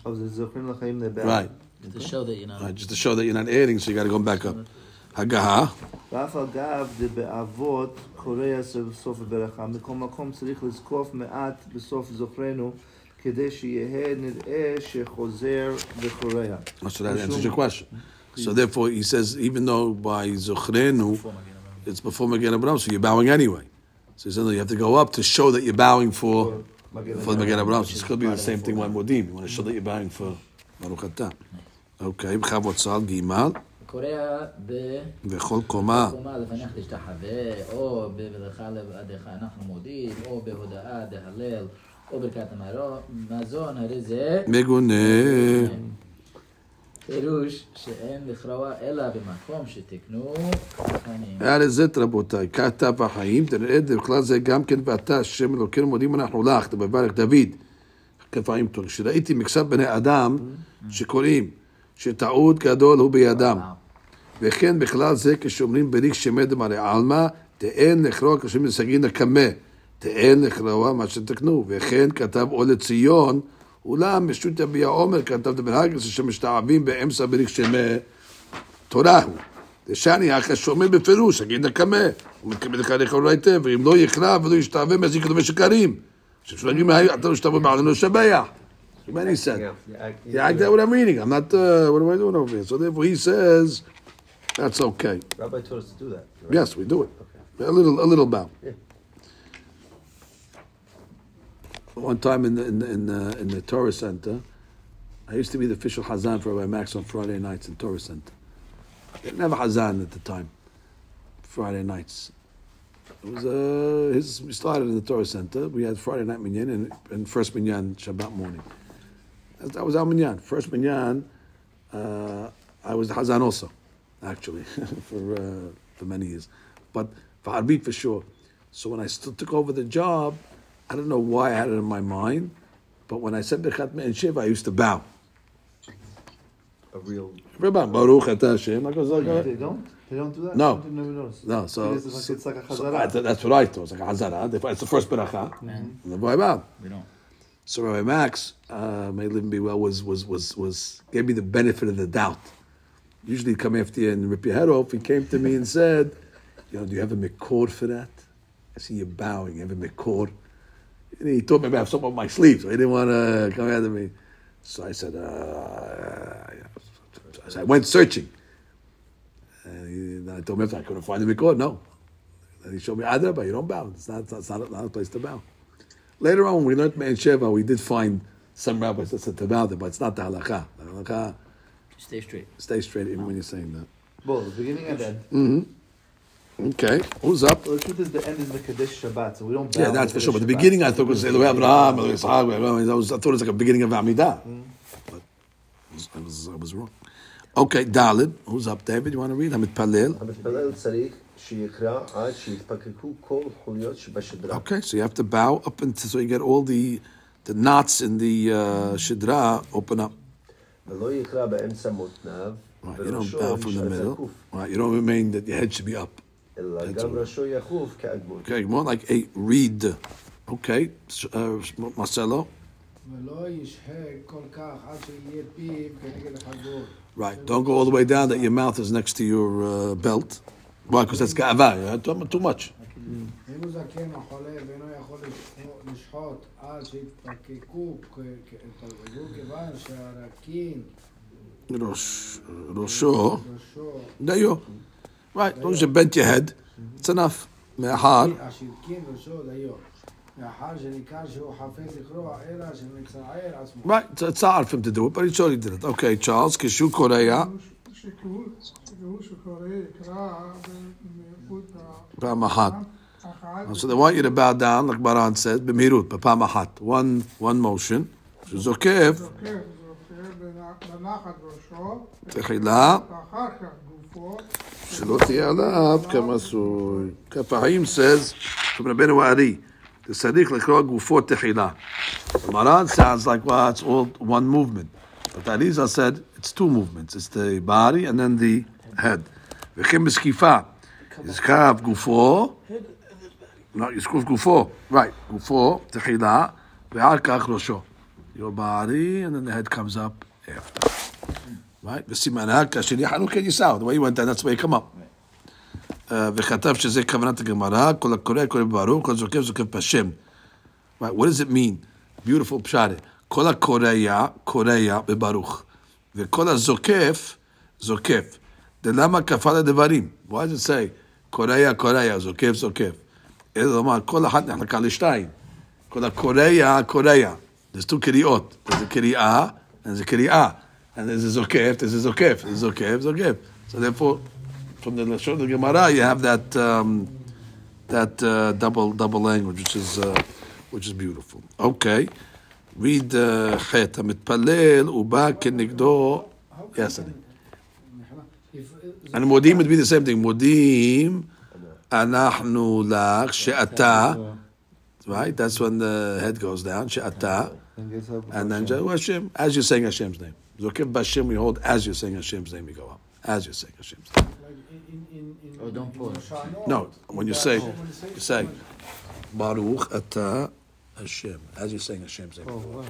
Right. To show that, you know. Right. Just to show that you're not adding, so you got to go back up. הגהה. ואף אגב דבאבות קורע בסוף הברכה. מכל מקום צריך לזקוף מעט בסוף זוכרנו, כדי שיהיה נראה שחוזר וקורע. So that answers your question. So therefore, he says, even though by Zochrenu, it's before Magen Abraham, so you're bowing anyway. So he says, no, you have to go up to show that you're bowing for for the Magen Abraham. So it's going to be the same thing when Modim. You want to show that you're bowing for Baruch Atah. Okay, בכבוד צה"ל ג' קורע ב... וכל קומה. קומה לפניך תשתחווה, או בברכה לבעדיך אנחנו מודים, או בהודאה דהלל, או ברכת המזון, הרי זה מגונה. פירוש שאין לכרוע אלא במקום שתקנו חכמים. היה לזית רבותיי, כתב החיים, תראה בכלל זה גם כן ואתה השם אלוקינו מודים אנחנו לך, תברך דוד, כפיים טוב. כשראיתי מקצת בני אדם שקוראים שטעות גדול הוא בידם. וכן בכלל זה כשאומרים בריק שמדם הרי עלמא, תאן לכרוע כשאומרים לסגין הקמה, תאן לכרוע מה שתקנו. וכן כתב או לציון, אולם משו"ת יביע עומר כתב דבר הגרס שמשתעבים באמצע בריק שמא תורה הוא. דשני אחרי שאומר בפירוש, אגיד נקמה, הוא מתכוון לך לאכול היטב, ואם לא יקרא ולא ישתעבד מזיק כתבי שקרים. שאפשר להגיד, אתה לא שתעבוד בעלינו לשבח. Many said. Yeah, yeah, I- Yeah, I get what I'm reading. I'm not, uh, what am I doing over here? So therefore he says, that's okay. Rabbi told us to do that. right? Yes, we do it. A little, a little bow. Yeah. One time in the, in the, in the, in the Torah Center, I used to be the official Hazan for Rabbi Max on Friday nights in Torah Center. They a Hazan at the time, Friday nights. It was, uh, his, we started in the Torah Center. We had Friday night minyan and, and first minyan Shabbat morning. That, that was our minyan. First minyan, uh, I was the Hazan also, actually, for, uh, for many years. But for Arbit for sure. So when I st- took over the job, I don't know why I had it in my mind, but when I said Bechat and Shiva, I used to bow. A real. Rabbi, Baruch Atah Hashem. Like like, They don't? They don't do that? No. I didn't even notice. No, so, It's like, so- it's like a so. I- that's what I thought. It's like a hazara. It's the first beracha. And the boy bow. We don't. So Rabbi Max, uh, may live and be well, was was was was gave me the benefit of the doubt. Usually, he'd come after you and rip your head off. He came to me and said, "You know, do you have a mikor for that?" I see you bowing. You have a mikor. And he told me about something on my sleeve, so he didn't want to come after me. So I said, uh, yeah. so I went searching. And he, then I told him after I couldn't find the mikor. No, And he showed me Adraba, you don't bow. It's not, it's not, not a place to bow. Later on, when we learned Man Sheva, we did find some rabbis that said to bow there, but it's not the halakha. The halakha, Stay straight. stay straight even when you're saying that. Both, the beginning and end. Okay, who's up? Well, the truth is, the end is the Kaddish Shabbat, so we don't. Yeah, bow that's in for sure. But the Kaddish beginning, I thought was Elohei Abraham, Elohei Yitzhak. Elohei- I was- I thought it was like a beginning of Amidah. But I was, I was, I was wrong. Okay, Dalit. Who's up, David? You want to read? Hamid Palel. המתפלל צריך שיקרא עד שיתפקקו כל חוליות שבשדרה. Okay, so you have to bow up until so you get all the the knots in the uh, shidra open up. ולא יקרא באמצע מותניו, Right, you don't וראשו bow from the יישאר middle. זקוף, Right, you don't remain that your head should be up. אלא That's גם all. ראשו יחוף כאגמון. Okay, more like a read. Okay, s- uh, Marcelo. ולא ישהה כל כך עד שיהיה פיו כנגד החגור. Right, don't go all the way down that your mouth is next to your uh, belt. Why? Because that's ga'ava. Yeah? Too, too much. אם הוא זקן או חולה ואינו יכול לשחוט- לשחוט עד שיתפקקו כ- כ- התפלגו כיוון שהרקין Rosh, Rosho. ראשו Dayo. Right, as long as you bent your head, it's enough. Me'ahar. השתקין ראשו דיו. מאחר שניכר שהוא חפץ לקרוע אלא שמצער עצמו. Right, so it's hard for him to do it, but he surely did it. Okay, Charles, Kishu Korea, שיקראו שיקראו שקורא יקרא במהירות פעם אחת. אחת. So they want you to bow down, like Baran says, במהירות, בפעם אחת. One, one motion. שזוקף, זוכר זוכר בנחת ראשו. תחילה, ואחר כך גופו. Kaf HaChaim says from the Benuari, the Sadek Lakrog Gufo Tehila. Maran sounds like, well, it's all one movement. But Ariza said it's two movements it's the body and then the head. Vechim is Kifa. It's Kav Gufo. No, it's Kuf Gufo. Right. Gufo Tehila. Vehakach Rosho. Your body and then the head comes up after. Right? וסימנה כאשר יחנו כן יישאו. The way you went down, that's the way you come up. Uh, וכתב שזה כוונת הגמרא, כל הקורא קורא ברוך, כל זוקף זוקף בשם. Right, what does it mean? Beautiful pshat. כל הקורע, קורע בברוך. וכל הזוקף, זוקף. למה כפה לדברים? Why does it say, קורע, קורע, זוקף, זוקף? אלא לומר, כל אחת נחלקה לשתיים. כל הקורע, קורע. There's two קריאות. There's a קריאה, and this is okay, this is okay, this is okay, this is okay. So therefore, from the Lashon of the Gemara, you have that um, that uh, double double language, which is uh, which is beautiful. Okay, read uh, Chet Hamitpalel Uba Kenigdo. Yes, and Modim would be the same thing. Modim Anachnu Lach She'ata. Right, that's when the head goes down. She'ata, and then Hashem, as you're saying Hashem's name. Zokif Bashim, we hold as you're saying Hashem's name, you go up. As you're saying Hashem's name. Oh, don't in pause. No, when you say, you say, Baruch Ata Hashem, as you're saying Hashem's name. Oh, wow.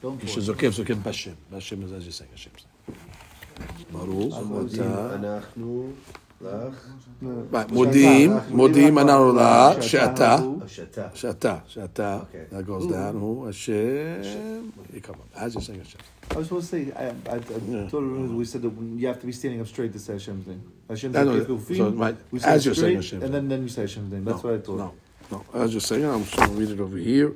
Don't You pause. should zokif, zokif Bashim. Bashim is as you're saying Hashem's name. Baruch Ata. אנחנו לך, Right, modim, modim anarula, she'ata, או שאתה. she'ata, she'ata. Okay. That goes down. Who Hashem? You come up as you're saying Hashem. I was supposed to say, I, I, I Yeah. told her we said that when you have to be standing up straight to say Hashem's name. Hashem's I know name. that. So, right, we say as you're saying straight, Hashem's and then, then you say Hashem's name. That's no, what I thought. No, no. As you're saying, I'm just going to read it over here.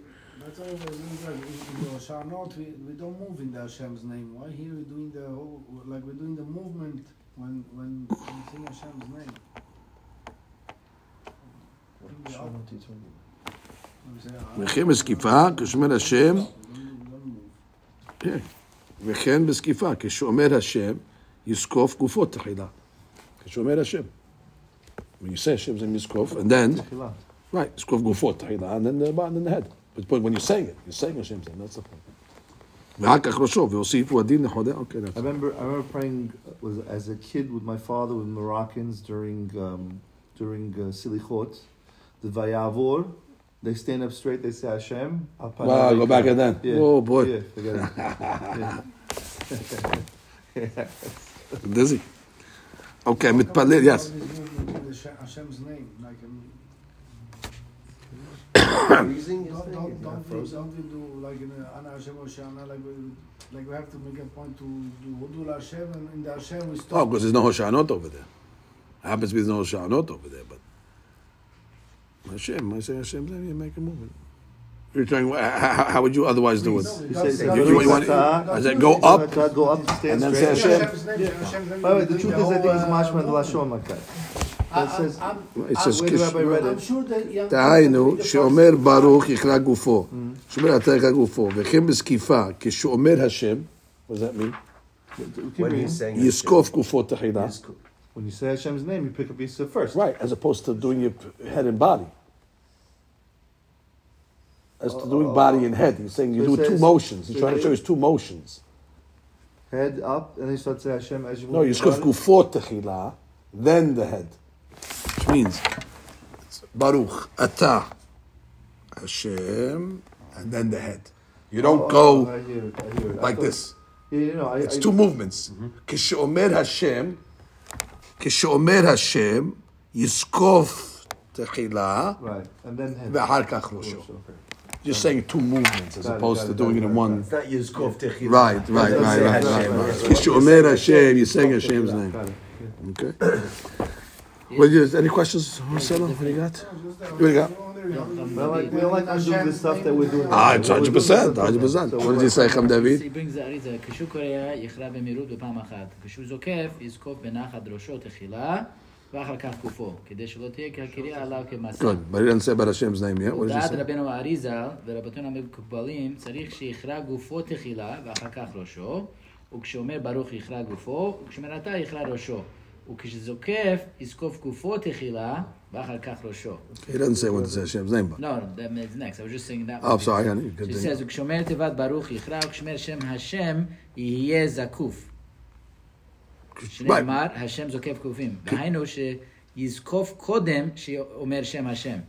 That's why we're doing that. In in the Hosha'anot, we, we don't move in the Hashem's name. Why here we're doing the whole, like we're doing the movement when when we sing Hashem's name. In the up- we say, ah, וכן בזקיפה, כשאומר השם, don't- don't move. כן. וכן בזקיפה, כשאומר השם, יזקוף גופו תחילה. כשאומר השם. When you say Hashem's name, יזקוף, and then, Tefillah. right, יזקוף גופו תחילה, and then the bottom and the head. But when you're saying it, you're saying Hashem's name, that's the point. I remember, I remember praying uh, was as a kid with my father with Moroccans during um, during uh, Silichot, the Vayavor. They stand up straight. They say Hashem. Al Panav Wow, go Eikar. back and then. Yeah. Oh, boy. Yeah, forget it. yeah. dizzy. Okay, How come מתפלל, we do yes. all this movement with the Hashem- Hashem's name, like um, freezing is don't thing? don't don't not we, don't we do like in the Ana Hashem Hosha'ana, like we like we have to make a point to do Hudu Hashem and in the Hashem we Oh, stop. because there's no Hoshanot over there. It Happens to be there's no Hoshanot over there, but Hashem, I say Hashem's name, you make a movement. You're trying, how, how would you otherwise do it? You say, say, You- you want- I said go up, go up, stand and then say Hashem. Hashem's name, By the way, the truth is, I think it's mashma in the lashon like that It says, I'm- It says, where the rabbi read I'm it. sure that young- דהיינו, שאומר ברוך יכלה גופו, שאומר אתה יכלה גופו, וכן בזקיפה, כשאומר השם, what does that mean? Keep When reading. he's saying יזקוף גופו תחילה. When you say Hashem's name, you pick up Yisra first. Right, as opposed to doing your head and body. As to doing body and head, he's saying you So it do two says- motions. He's so trying to it- show you two motions. Head up, and then you start saying Hashem as you No, move יזקוף your body. גופו תחילה, then the head. which means it's Baruch Ata Hashem, and then the head. You don't oh, go I hear it, I hear it. like thought, this. You know, I, it's two movements. Mm-hmm. Kishomer Hashem, Kishomer Hashem, Yiskov Techila, right, and then head. Just saying two movements as opposed to doing it in one. It's not Yiskof Techila. Right, right, right, right, right. Kishomer Hashem, you're saying Hashem's name. Okay. it. Okay. Well, yes, any questions, Marcelo? What do you got? What do you got? Well, like, we don't like to do the stuff that we're doing. Ah, it's 100%, 100%. What did you say, Cham David? He brings the Arizah, כשהוא קורא יכרע במהירות בפעם אחת, כשהוא זוקף יזקוף בנחת ראשו תחילה ואחר כך גופו, כדי שלא תהיה כקריאה עליו כמסע. Good, but he didn't say about Hashem's name yet. What did you לדעת say? רבנו האריזה ורבותינו המקובלים צריך שיכרע גופו תחילה ואחר כך ראשו וכשאומר ברוך יכרע גופו וכשאומר אתה יכרע ראשו וכשזוקף יזקוף גופו תחילה ואחר כך ראשו. He doesn't say what to say Hashem's name, but. No, no, that means next. I was just saying that. Oh, sorry, honey. Good She thing. says, וכשאומר תיבת ברוך יכרע וכשאומר שם השם יהיה זקוף. שנאמר, השם זוקף קופים. דהיינו שיזקוף קודם שאומר שם השם.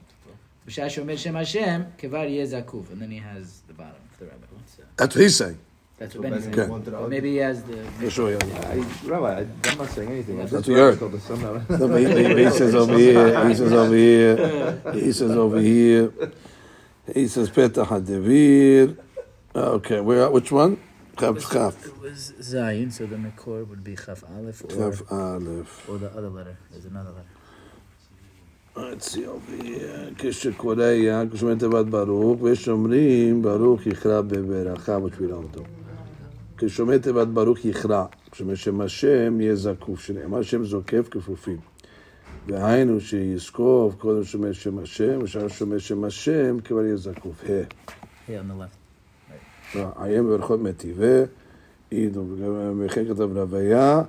בשעה שאומר שם השם, כבר יהיה זקוף. And then he has the bottom of the rabbit. What's, uh, That's what he's saying. That's what Ben's Okay. saying. But maybe he has the... For sure, yeah. I, Rabbi, I, I'm not saying anything. I That's just what you heard. told the son that- No, but he, he- he says over here, he says over here, he says over here, he says Petach HaDevir. Okay, we're at which one? Chaf Chaf. It was Zayin, so the Makor would be Chaf Aleph or, Chaf Aleph. or the other letter. There's another letter. Let's see over here. כשקורא היה, כשאומרים תיבת ברוך, ויש אומרים ברוך יכרע בברכה, which we don't do. כשאומר תיבת ברוך יכרע, כשאומר שם השם יהיה זקוף, שנאמר שם זוקף כפופים. והיינו שיזקוף קודם שומר שם השם, ושאר שומר שם השם כבר יהיה זקוף. ה'. עיין בברכות מטיבה, עידו, וכן כתב רוויה,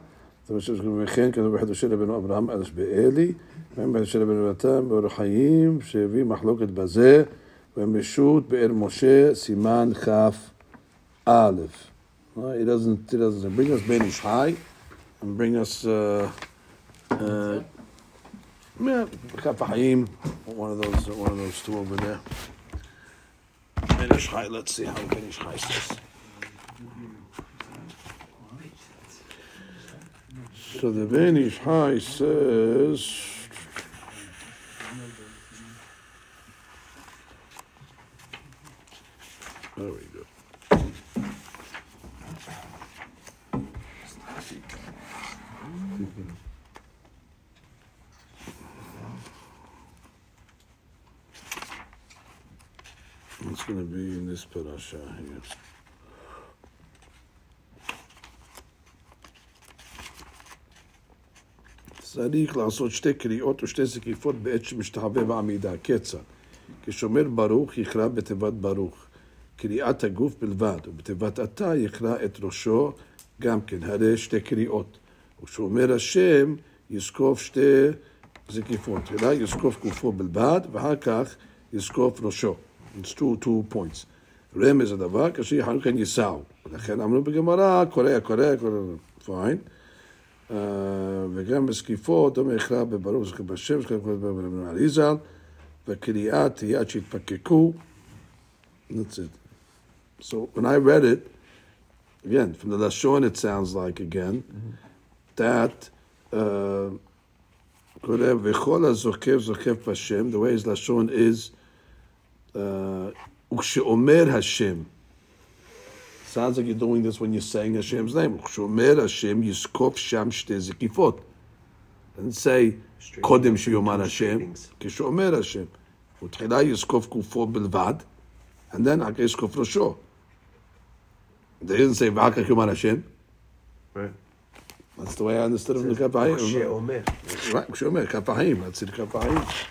וכן כתב בחידושי רבנו אברהם אלש באלי, והם בחידושי רבנו נתן באור חיים, שהביא מחלוקת בזה, ומשות באר משה, סימן כ' א'. It doesn't. It doesn't bring us Ben Ish Chai, and bring us. Uh, uh, yeah, one of those. One of those two over there. Ben Ish Chai. Let's see how Ben Ish Chai says. So the Ben Ish Chai says. צריך לעשות שתי קריאות ושתי זקיפות בעת שמשתחווה בעמידה. כיצד? כשאומר ברוך יקרא בתיבת ברוך. קריאת הגוף בלבד, ובתיבת אתה יקרא את ראשו גם כן, הרי שתי קריאות. וכשאומר השם יזקוף שתי זקיפות. תחילה יזקוף גופו בלבד, ואחר כך יזקוף ראשו. It's two, two points. רמז הדבר כאשר אחר כך יישאו. ולכן אמרנו בגמרא, קורא, קורא, קורא, fine. Uh, וגם בזקיפות, אומר יכרע בברוך זכר בשם, זכר בברוך אריזל, וקריאה תהיה עד שיתפקקו. That's it. So when I read it, again, from the Lashon it sounds like, again, that uh, קורא וכל הזוקף זוקף בשם, the way his Lashon is, uh, וכשאומר השם, Sounds like you're doing this when you're saying Hashem's name. Shomer Hashem Yiskov Sham Shtezikifot, And say Kodim Shiyoman Hashem. Kishomer Hashem. Utchila Yiskov Kufo Belvad, And then Aka Yiskov Rosho. They didn't say Vaka Yoman Hashem. Right. That's the way I understood it from the Kishomer. Right, Shomer, Kaf HaChaim. That's it, Kaf HaChaim.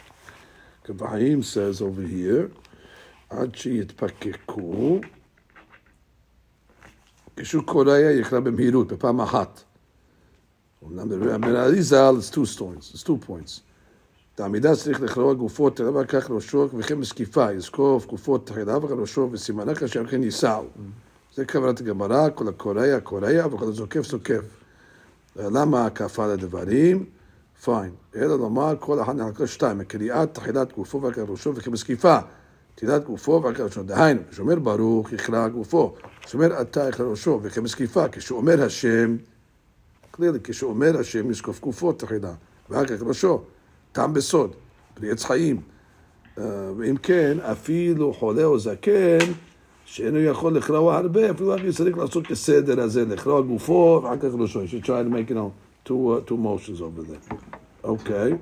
Kapahim says over here, Achi Yitpakeku. כשהוא קורא יקרא במהירות, בפעם אחת. אמנם באריזל, it's two stories, it's two points. בעמידה צריך לקרוא גופות תחילה ואחר כך ראשו, וכן בזקיפה, יזקוף גופות תחילה ואחר ראשו, וסימנה כאשר כן יישאו. זה כוונת הגמרא, כל הקורע קורע, וכל הזוקף זוקף. למה הקפה לדברים? פיין. אלא לומר כל אחד נחלקו שתיים, הקריאת תחילת גופו ואחר ראשו וכן בזקיפה. תחילת גופו ואחר ראשו. דהיינו, כשאומר ברוך יכרע גופו, כשאומר אתה יכרע ראשו וכן בזקיפה, כשאומר השם, clearly, כשאומר השם יזקוף גופו תחילה, ואחר כך ראשו. טעם בסוד, בלי עץ חיים. אה, ואם כן, אפילו חולה או זקן, שאינו יכול לכרוע הרבה, אפילו רק צריך לעשות כסדר הזה, לכרוע גופו, ואחר כך ראשו. You should try to make, you know, two, uh, two motions over there. Okay.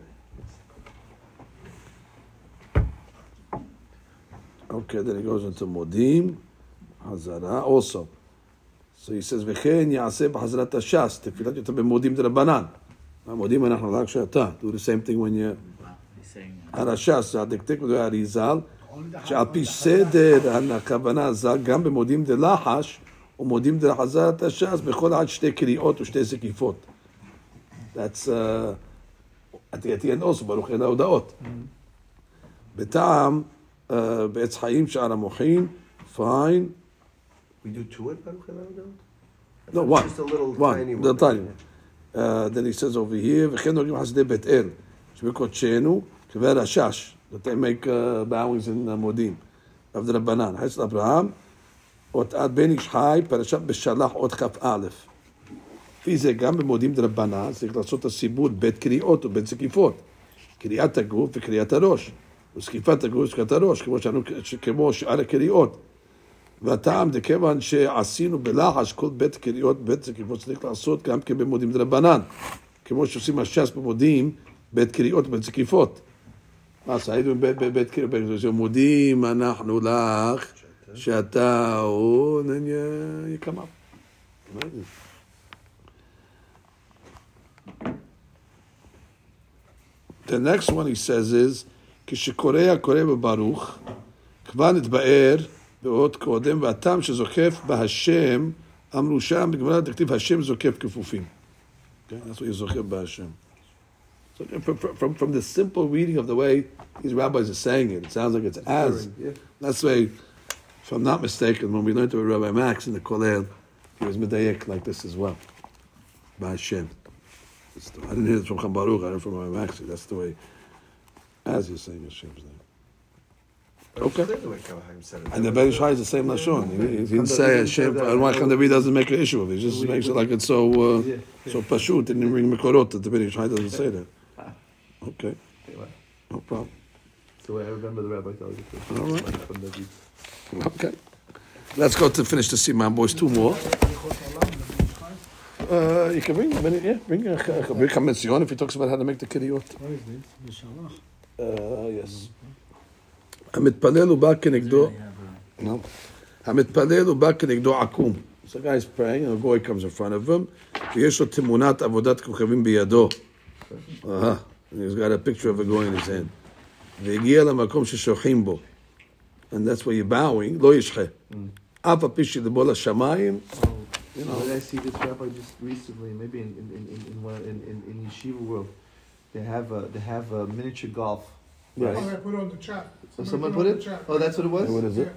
Okay, then he goes into מודים, חזרה, also. So he says, וכן יעשה בחזרת הש"ס, תפילת יותר במודים דרבנן. במודים אנחנו רק שאתה. Do the same thing when you... על הש"ס, הדקדק בדברי האריזל, שעל פי סדר הכוונה ז"ל, גם במודים דלחש ומודים דחזרת הש"ס, בכל אחד שתי קריאות ושתי זקיפות. That's, the end also, ברוך אלה ההודעות. בטעם, uh, בעץ חיים שער המוחין, fine, We do two at Baruch Elohim? No, one. Just a little one, tiny one. tiny one. Uh, then he says over here, וכן נוגעים חסדי בית אל, שבקודשנו, קווי רשש, that they make uh, bowings in uh, מודים, עבד רבנן, חסד אברהם, עד בן איש חי, פרשת בשלח אות כ"א. לפי זה גם במודים דרבנן צריך לעשות את הסיבוד בית קריאות ובית זקיפות. קריאת הגוף וקריאת הראש. וזקיפת הגוף וזקיפת הראש, כמו, שאנו, כמו שאר הקריאות. והטעם זה כיוון שעשינו בלחש כל בית קריאות, בית זקיפות צריך לעשות גם כן במודים דרבנן. כמו שעושים הש"ס במודים, בית קריאות. מה, אז היינו בבית בית קריאות, מודים אנחנו לך, שאתה הוא. Amazing. The next one he says is, כשקורא קורא בברוך, כבר נתבאר באות קודם, והטעם שזוקף בהשם, אמרו שם, בגמרא דכתיב השם זוקף כפופים. Okay, that's what you זוקף בהשם. So from, from, from the simple reading of the way these rabbis are saying it, it sounds like it's as. Yeah. That's the way, if I'm not mistaken, when we learned to Rabbi Max in the Kollel, he was medayek like this as well. Bahashem. That's the- I didn't hear it from Cham Baruch, I heard it from Rabbi Max. That's the way, as you're saying Hashem's name. Okay. Clearly what Kaf HaChaim said it. And the Ben Ish Chai is the same Lashon. He, he didn't say Hashem, and why Cham David doesn't make an issue of it. He just makes it like it's so, uh, so pashut, didn't bring Mekorot that the Ben Ish Chai doesn't say that. Okay, no problem. That's the way I remember the rabbi telling it. too. All right. Like from the- Okay. Let's go to finish the Siman, boys. Two more. Uh, you can bring, bring yeah, bring, uh, bring Chametzion if he talks about how to make the kiriot. What is this? Bishalach. Uh, yes. המתפלל הוא בא כנגדו, no. המתפלל הוא בא כנגדו עקום. So the guy's praying, and a boy comes in front of him, ויש לו תמונת עבודת כוכבים בידו. אהה, he's got a picture of a guy in his hand. והגיע למקום ששוכחים בו. And that's where you're bowing, לא ישחה. אף על פי שדבו לשמיים, You know, did I see this rabbi just recently? Maybe in in in in in, one- in, in, in yeshiva world, they have a they have a miniature golf. Yes. Oh, I put on the chat. So someone put, it? Chat. Oh, that's what it was? What is it?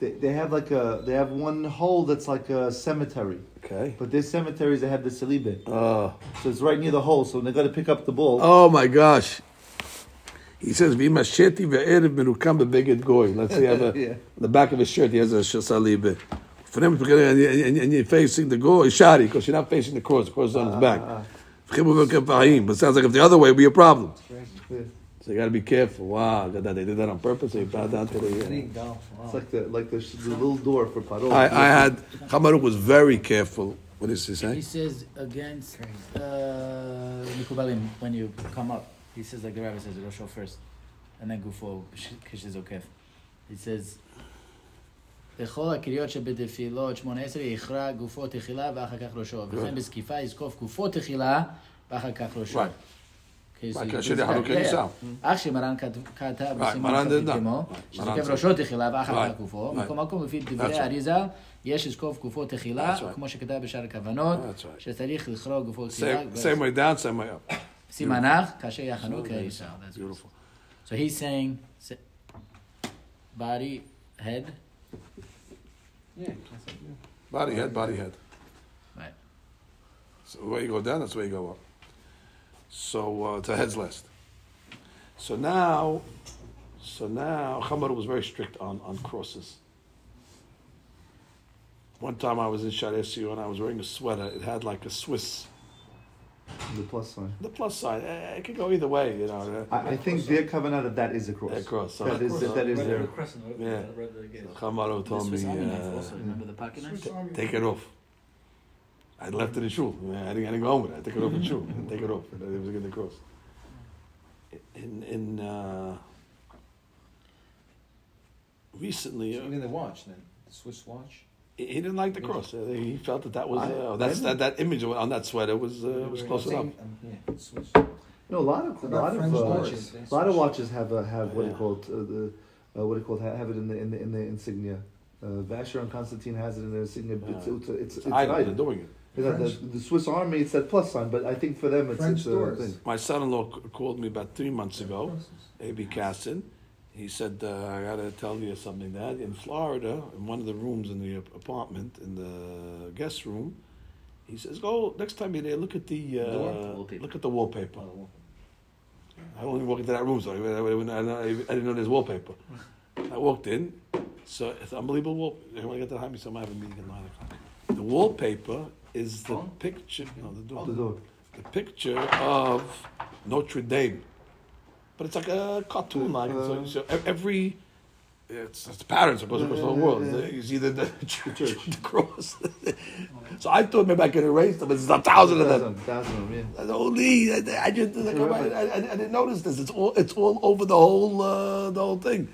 They, they have like a, they have one hole that's like a cemetery. Okay. But there's cemeteries that have the salibe. Oh. Uh. So it's right near the hole, so they got to pick up the ball. Oh my gosh. He says, "V'imasheti ve'erev merukam bebeged goy." Let's see. have a, yeah. the back of his shirt, he has a shasalibe. For him, and you're facing the goy, shari, because you're not facing the cross. The cross is on his back. Uh, uh, but sounds like if the other way, would be a problem. Yeah. So you got to be careful. Wow, they did that on purpose. They bowed down to the. It's like the like the, sh- the little door for paro. I, I had Hamaruk was very careful. What does he he say? says against uh, Mikubalim when you come up. He says like the rabbi says, Rosho first. and then גופו כשזוקף. It says, לכל הקריאות שבתפילות שמונה עשרה יכרע גופו תחילה ואחר כך ראשו, וכן בזקיפה יזקוף גופו תחילה ואחר כך ראשו. Right. Okay, so Right, you- כאשר יחלוקי ניסה. אח שמרן כת- כתב Right, בסימן מרן did כ"ג, not. Right, שזוקף מרן ראשו תחילה ואחר Right, כך גופו, right. מכל מקום לפי That's דברי right. אריזה, יש לזקוף גופו תחילה, That's right. כמו שכתב בשאר הכוונות, That's right. שצריך לכרוע גופו תחילה, Same, same way down, same way up. סימן אח, כאשר יחנו כאריזה. That's Beautiful. So he's saying s- body, head, Yeah, that's it, yeah. Body head, body head. right. So the way you go down, that's the way you go up. So uh, to head's last. So now, so now Chamar was very strict on, on crosses. One time I was in Sharesu and I was wearing a sweater. It had like a Swiss, The plus sign. the plus side. eh, It could go either way, you know. I, I think their covenant that that is a cross. A cross, so- That is that is their. Yeah. Chamar told me, Swiss Army knife uh, also, remember the pocket knife? Swiss take it off. I left it in shul. I didn't, I didn't go home with it. I took it off in shul. Take it off. It was against the cross. In in uh, recently, uh, Even the watch, then the Swiss watch. he he didn't like the cross. Uh, he felt that that was uh, I that's didn't- that, that image on that sweater was uh, was close Same, enough. um, yeah, Swiss. No, a lot of a about lot of uh, watches? a lot of watches have a, have what do Yeah. you call it? Uh, the uh, what do you call it? Have it in the in the, in the insignia. Uh, Vacheron Constantin has it in their insignia. It's, Yeah. it's, it's, it's, It's item. an item. doing it. You know, the, the Swiss Army, it's that plus sign, but I think for them it's, French it's a doors. thing. My son-in-law c- called me about three months ago. A.B. Casson. He said, uh, I got to tell you something, Dad. In Florida, in one of the rooms in the apartment, in the guest room, he says, go, next time you're there, look at the, uh, Door? Wallpaper. look at the wallpaper. I only walk into that room, so I, I, I, I didn't know there's wallpaper. I walked in, so it's unbelievable. Wall- when I get to the Happy, so I have a meeting at 9 o'clock. The wallpaper is the picture, no, the door The door. the picture of Notre Dame, but it's like a cartoon, like so, so e- every. It's, it's patterns supposed across the whole world. You see the, the church, the cross. so I thought maybe I could erase them, but there's a thousand of them. Thousand, thousand of them, That's only I, I just like, I, I, I didn't notice this. It's all it's all over the whole uh, the whole thing.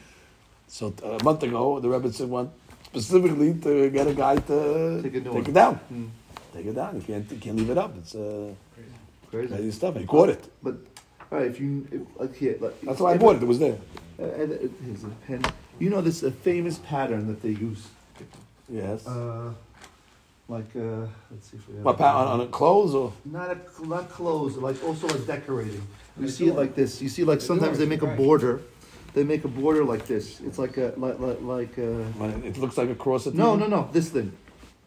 So uh, a month ago, the Rebbe said went specifically to get a guy to Take a take it down. Hmm. Take it down. You can't you can't leave it up. It's uh. Crazy. crazy stuff. He caught it. But all right, if you if, like here, like, That's why I bought it. It was there. Uh, and, uh, here's a pen. You know this a famous pattern that they use. Yes. Uh, like uh, let's see if we have. what, pa- on, on clothes or? Not a, not clothes, like also like decorating. You The see it like this. You see like The sometimes they make a border. They make a border like this. It's like a like like, like uh, When it, it looks like a cross at the no end? no no this thing.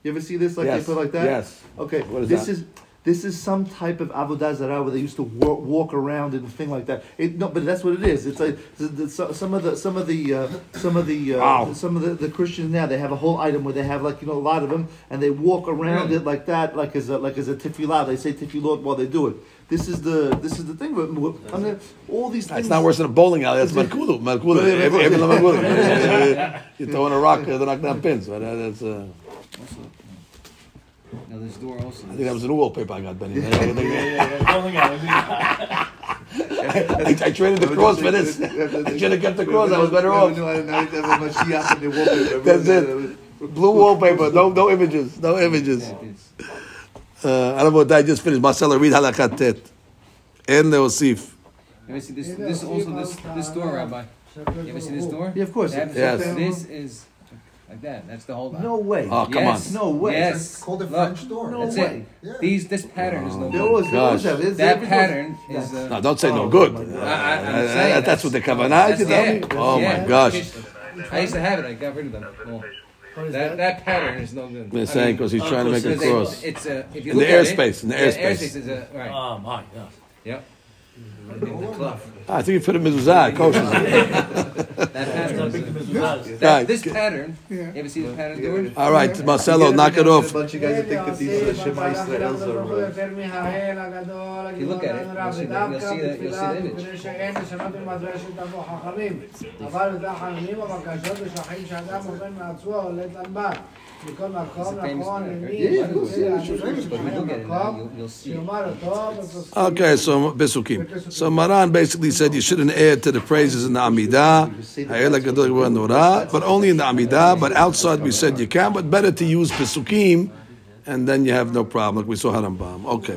You ever see this like yes. they put like that? Yes. Okay. What is this that? is this is some type of avodah zarah where they used to walk, walk around and thing like that. It, no, but that's what it is. It's like the, the, so- some of the some of the uh, some of the uh, Wow. some of the, the Christians now they have a whole item where they have like you know a lot of them and they walk around Really? it like that like as a like as a tefillah. They say tefillot while they do it. This is the this is the thing. But I mean, all these things. It's not worse than a bowling alley. That's Malkulu. Malkulu. Yeah, yeah, Every- every yeah. You're throwing a rock uh, to knock down pins. But uh, that's, uh, Now this door also. I think that was a new wallpaper I got, Benny. I, I, I traded the cross for this. I should have kept the cross. I was better off. That's it. Blue wallpaper. No, no images. No images. Yeah, it is. Uh, I don't know what I just finished. Marcella, read halakat tet. En leosif. You ever see this? This also this this door, Rabbi. You ever see this door? Yeah, of course. Yes. This is like that. That's the whole. No way. Oh, come yes. on. No way. Yes. It's called a Look, French door. No That's way. it. Yeah. These this pattern is no There good. was, there was Gosh. that. There's- That there's- pattern is. Uh, No, don't say no Oh, good. Uh, I- I'm uh, saying that's that's- what the kavanah is. You yeah, Oh yeah. my gosh. I used to have it. I got rid of them. Oh. What is That, that pattern is no good. They're saying because he's trying to make a cross. It's a if you In the look at it- airspace, in the airspace. is a right. Oh my god. Yep. In the cloth. Ah, I think you put a mezuzah, kosher. That pattern is That, Right. this pattern, you Yeah. ever see the pattern doing? All right, Marcelo, knock it A off. bunch of guys that think that these uh, Shema Israels are. Uh, If you look at it, you'll see that- you'll see that- you'll see the image. Okay, so Besukim. So Maran basically said you shouldn't add to the praises in the Amidah, but only in the Amidah, but outside we said you can, but better to use Besukim, and then you have no problem. Like we saw Harambam. Okay,